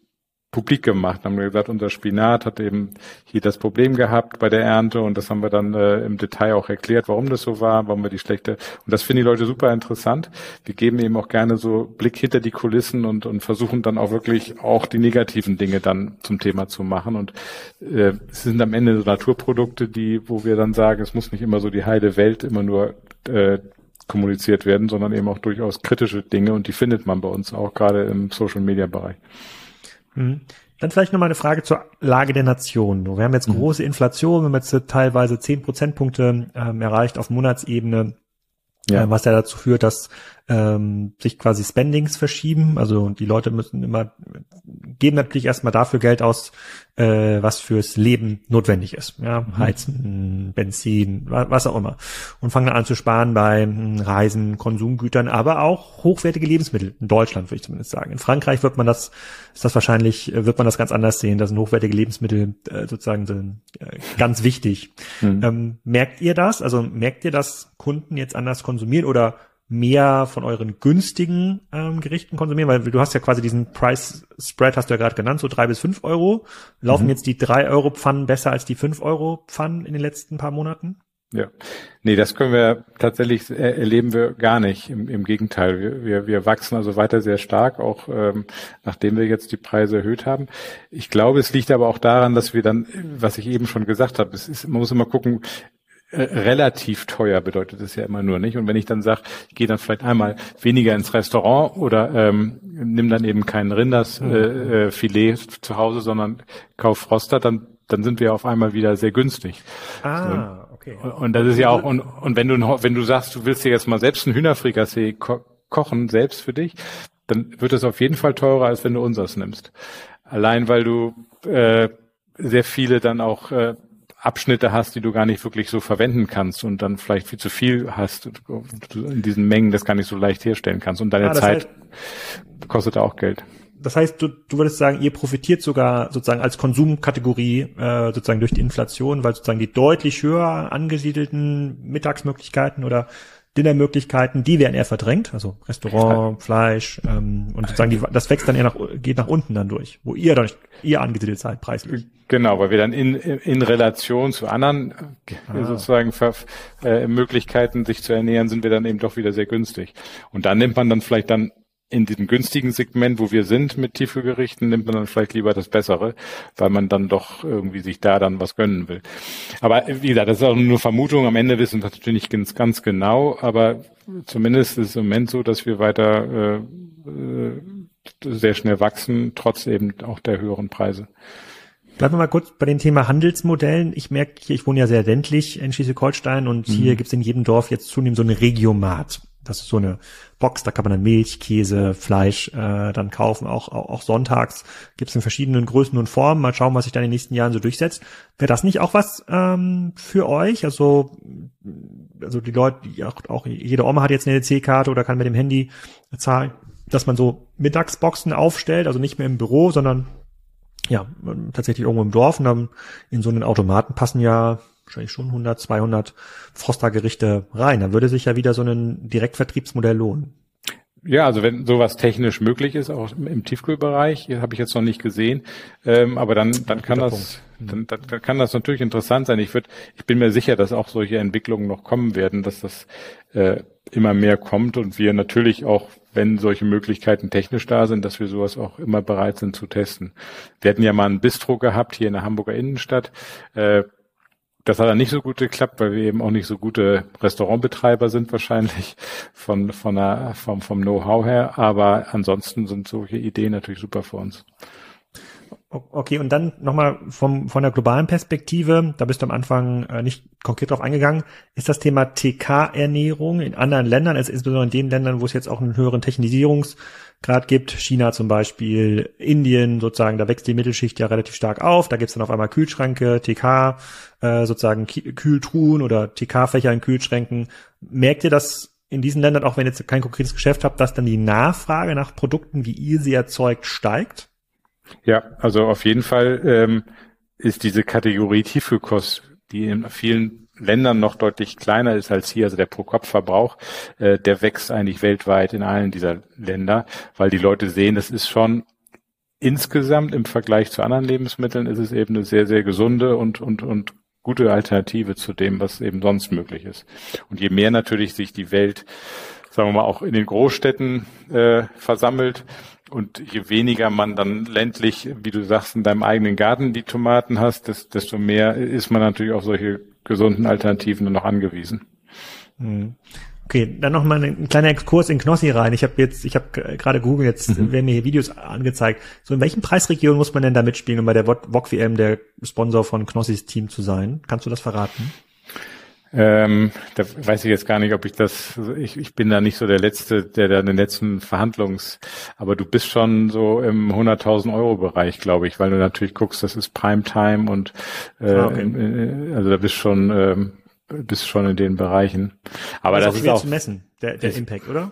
B: publik gemacht. Haben wir gesagt, unser Spinat hat eben hier das Problem gehabt bei der Ernte und das haben wir dann äh, im Detail auch erklärt, warum das so war, warum wir die schlechte und das finden die Leute super interessant. Wir geben eben auch gerne so Blick hinter die Kulissen und, und versuchen dann auch wirklich auch die negativen Dinge dann zum Thema zu machen und äh, es sind am Ende so Naturprodukte, die, wo wir dann sagen, es muss nicht immer so die heile Welt immer nur äh, kommuniziert werden, sondern eben auch durchaus kritische Dinge und die findet man bei uns auch gerade im Social Media Bereich.
A: Mhm. Dann vielleicht nochmal eine Frage zur Lage der Nation. Wir haben jetzt mhm. große Inflation, wir haben jetzt teilweise zehn Prozentpunkte ähm, erreicht auf Monatsebene, ja. äh, was ja dazu führt, dass ähm, sich quasi Spendings verschieben. Also die Leute müssen immer geben natürlich erstmal dafür Geld aus, äh, was fürs Leben notwendig ist. Ja, mhm. Heizen, Benzin, was auch immer. Und fangen dann an zu sparen bei hm, Reisen, Konsumgütern, aber auch hochwertige Lebensmittel. In Deutschland würde ich zumindest sagen. In Frankreich wird man das, ist das wahrscheinlich, wird man das ganz anders sehen. Da sind hochwertige Lebensmittel äh, sozusagen sind, äh, ganz wichtig. Mhm. Ähm, merkt ihr das? Also merkt ihr, dass Kunden jetzt anders konsumieren oder mehr von euren günstigen ähm, Gerichten konsumieren? Weil du hast ja quasi diesen Price Spread, hast du ja gerade genannt, so drei bis fünf Euro. Laufen mhm. jetzt die drei Euro Pfannen besser als die fünf Euro Pfannen in den letzten paar Monaten?
B: Ja, nee, das können wir tatsächlich erleben wir gar nicht. Im, im Gegenteil, wir, wir, wir wachsen also weiter sehr stark, auch ähm, nachdem wir jetzt die Preise erhöht haben. Ich glaube, es liegt aber auch daran, dass wir dann, was ich eben schon gesagt habe, es ist, man muss immer gucken, äh, relativ teuer bedeutet es ja immer nur nicht. Und wenn ich dann sage, ich gehe dann vielleicht einmal weniger ins Restaurant oder ähm, nimm dann eben kein Rindersfilet äh, äh, zu Hause, sondern kauf Froster, dann dann sind wir auf einmal wieder sehr günstig. Ah, Okay. Und das ist ja auch, und, und wenn du, wenn du sagst, du willst dir jetzt mal selbst ein Hühnerfrikassee ko kochen, selbst für dich, dann wird es auf jeden Fall teurer, als wenn du unseres nimmst. Allein weil du äh, sehr viele dann auch äh, Abschnitte hast, die du gar nicht wirklich so verwenden kannst und dann vielleicht viel zu viel hast in diesen Mengen das gar nicht so leicht herstellen kannst. Und deine ah, Zeit heißt, kostet auch Geld
A: das heißt, du, du würdest sagen, ihr profitiert sogar sozusagen als Konsumkategorie äh, sozusagen durch die Inflation, weil sozusagen die deutlich höher angesiedelten Mittagsmöglichkeiten oder Dinnermöglichkeiten, die werden eher verdrängt, also Restaurant, Fleisch ähm, und sozusagen die, das wächst dann eher nach geht nach unten dann durch, wo ihr dann ihr angesiedelt seid preislich.
B: Genau, weil wir dann in, in Relation zu anderen ah. sozusagen äh, Möglichkeiten sich zu ernähren, sind wir dann eben doch wieder sehr günstig. Und dann nimmt man dann vielleicht dann in diesem günstigen Segment, wo wir sind mit Tiefkühlgerichten, nimmt man dann vielleicht lieber das Bessere, weil man dann doch irgendwie sich da dann was gönnen will. Aber wie gesagt, das ist auch nur Vermutung. Am Ende wissen wir natürlich ganz, ganz genau, aber zumindest ist es im Moment so, dass wir weiter äh, äh sehr schnell wachsen, trotz eben auch der höheren Preise.
A: Bleiben wir mal kurz bei dem Thema Handelsmodellen. Ich merke hier, ich wohne ja sehr ländlich in Schleswig-Holstein und mhm. hier gibt es in jedem Dorf jetzt zunehmend so eine Regiomat. Das ist so eine Box, da kann man dann Milch, Käse, Fleisch äh, dann kaufen. Auch, auch, auch sonntags gibt es in verschiedenen Größen und Formen. Mal schauen, was sich dann in den nächsten Jahren so durchsetzt. Wäre das nicht auch was ähm, für euch? Also, also die Leute, die auch, auch jede Oma hat jetzt eine EC-Karte oder kann mit dem Handy zahlen, dass man so Mittagsboxen aufstellt, also nicht mehr im Büro, sondern ja, tatsächlich irgendwo im Dorf und dann in so einen Automaten passen ja wahrscheinlich schon 100, 200 Froster-Gerichte rein. Dann würde sich ja wieder so ein Direktvertriebsmodell lohnen.
B: Ja, also wenn sowas technisch möglich ist, auch im Tiefkühlbereich, habe ich jetzt noch nicht gesehen, ähm, aber dann, dann kann das, dann, dann kann das natürlich interessant sein. Ich würde, ich bin mir sicher, dass auch solche Entwicklungen noch kommen werden, dass das äh, immer mehr kommt und wir natürlich auch, wenn solche Möglichkeiten technisch da sind, dass wir sowas auch immer bereit sind zu testen. Wir hatten ja mal ein Bistro gehabt hier in der Hamburger Innenstadt. Äh, das hat dann nicht so gut geklappt, weil wir eben auch nicht so gute Restaurantbetreiber sind wahrscheinlich von, von der, vom, vom Know-how her. Aber ansonsten sind solche Ideen natürlich super für uns.
A: Okay, und dann nochmal vom, von der globalen Perspektive, da bist du am Anfang äh, nicht konkret drauf eingegangen, ist das Thema TK-Ernährung in anderen Ländern, also insbesondere in den Ländern, wo es jetzt auch einen höheren Technisierungsgrad gibt, China zum Beispiel, Indien sozusagen, da wächst die Mittelschicht ja relativ stark auf, da gibt's dann auf einmal Kühlschränke, TK, äh, sozusagen Kühltruhen oder TK-Fächer in Kühlschränken. Merkt ihr das in diesen Ländern, auch wenn ihr jetzt kein konkretes Geschäft habt, dass dann die Nachfrage nach Produkten, wie ihr sie erzeugt, steigt?
B: Ja, also auf jeden Fall ähm, ist diese Kategorie Tiefkühlkost, die in vielen Ländern noch deutlich kleiner ist als hier, also der Pro-Kopf-Verbrauch, äh, der wächst eigentlich weltweit in allen dieser Länder, weil die Leute sehen, das ist schon insgesamt im Vergleich zu anderen Lebensmitteln ist es eben eine sehr, sehr gesunde und, und, und gute Alternative zu dem, was eben sonst möglich ist. Und je mehr natürlich sich die Welt, sagen wir mal, auch in den Großstädten äh, versammelt, und je weniger man dann ländlich, wie du sagst, in deinem eigenen Garten die Tomaten hast, desto mehr ist man natürlich auf solche gesunden Alternativen noch angewiesen.
A: Mhm. Okay, dann noch mal ein kleiner Exkurs in Knossi rein. Ich habe jetzt, ich habe gerade Google jetzt, mhm. werden mir hier Videos angezeigt. So in welchen Preisregionen muss man denn da mitspielen, um bei der VOG WM der Sponsor von Knossis Team zu sein? Kannst du das verraten?
B: Ähm, da weiß ich jetzt gar nicht, ob ich das, ich, ich bin da nicht so der Letzte, der da in den letzten Verhandlungs, aber du bist schon so im 100.000 Euro Bereich, glaube ich, weil du natürlich guckst, das ist Primetime und äh, ah, okay. Äh, also da bist schon, ähm, bist schon in den Bereichen. Aber das, das ist auch,
A: zu messen, der, der Impact, oder?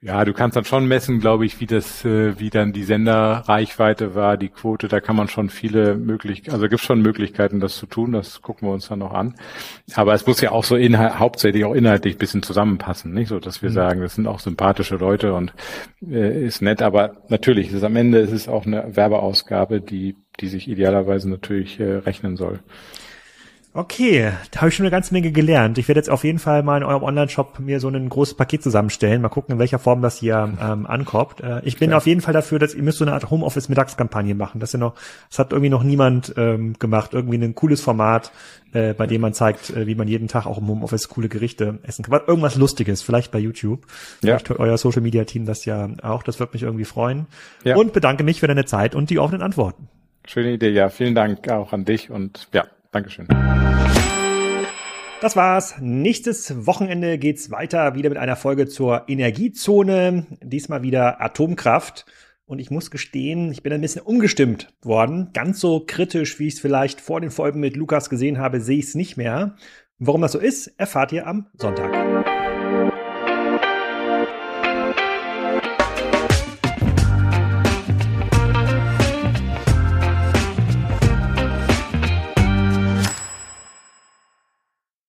B: Ja, du kannst dann schon messen, glaube ich, wie das, äh, wie dann die Senderreichweite war, die Quote. Da kann man schon viele Möglichkeiten, also gibt schon Möglichkeiten, das zu tun. Das gucken wir uns dann noch an. Aber es muss ja auch so inhalt, hauptsächlich auch inhaltlich bisschen zusammenpassen, nicht so, dass wir mhm. sagen, das sind auch sympathische Leute und äh, ist nett. Aber natürlich, ist am Ende ist es auch eine Werbeausgabe, die, die sich idealerweise natürlich äh, rechnen soll.
A: Okay, da habe ich schon eine ganze Menge gelernt. Ich werde jetzt auf jeden Fall mal in eurem Online-Shop mir so ein großes Paket zusammenstellen. Mal gucken, in welcher Form das hier ähm, ankommt. Äh, ich bin okay. auf jeden Fall dafür, dass ihr müsst so eine Art Homeoffice-Mittagskampagne machen. Das ist ja noch, das hat irgendwie noch niemand ähm, gemacht. Irgendwie ein cooles Format, äh, bei dem man zeigt, äh, wie man jeden Tag auch im Homeoffice coole Gerichte essen kann. Irgendwas Lustiges, vielleicht bei YouTube. Ja. Vielleicht euer Social-Media-Team das ja auch. Das wird mich irgendwie freuen. Ja. Und bedanke mich für deine Zeit und die offenen Antworten.
B: Schöne Idee, ja. Vielen Dank auch an dich und ja, Dankeschön.
A: Das war's. Nächstes Wochenende geht's weiter wieder mit einer Folge zur Energiezone. Diesmal wieder Atomkraft. Und ich muss gestehen, ich bin ein bisschen umgestimmt worden. Ganz so kritisch, wie ich es vielleicht vor den Folgen mit Lukas gesehen habe, sehe ich es nicht mehr. Warum das so ist, erfahrt ihr am Sonntag.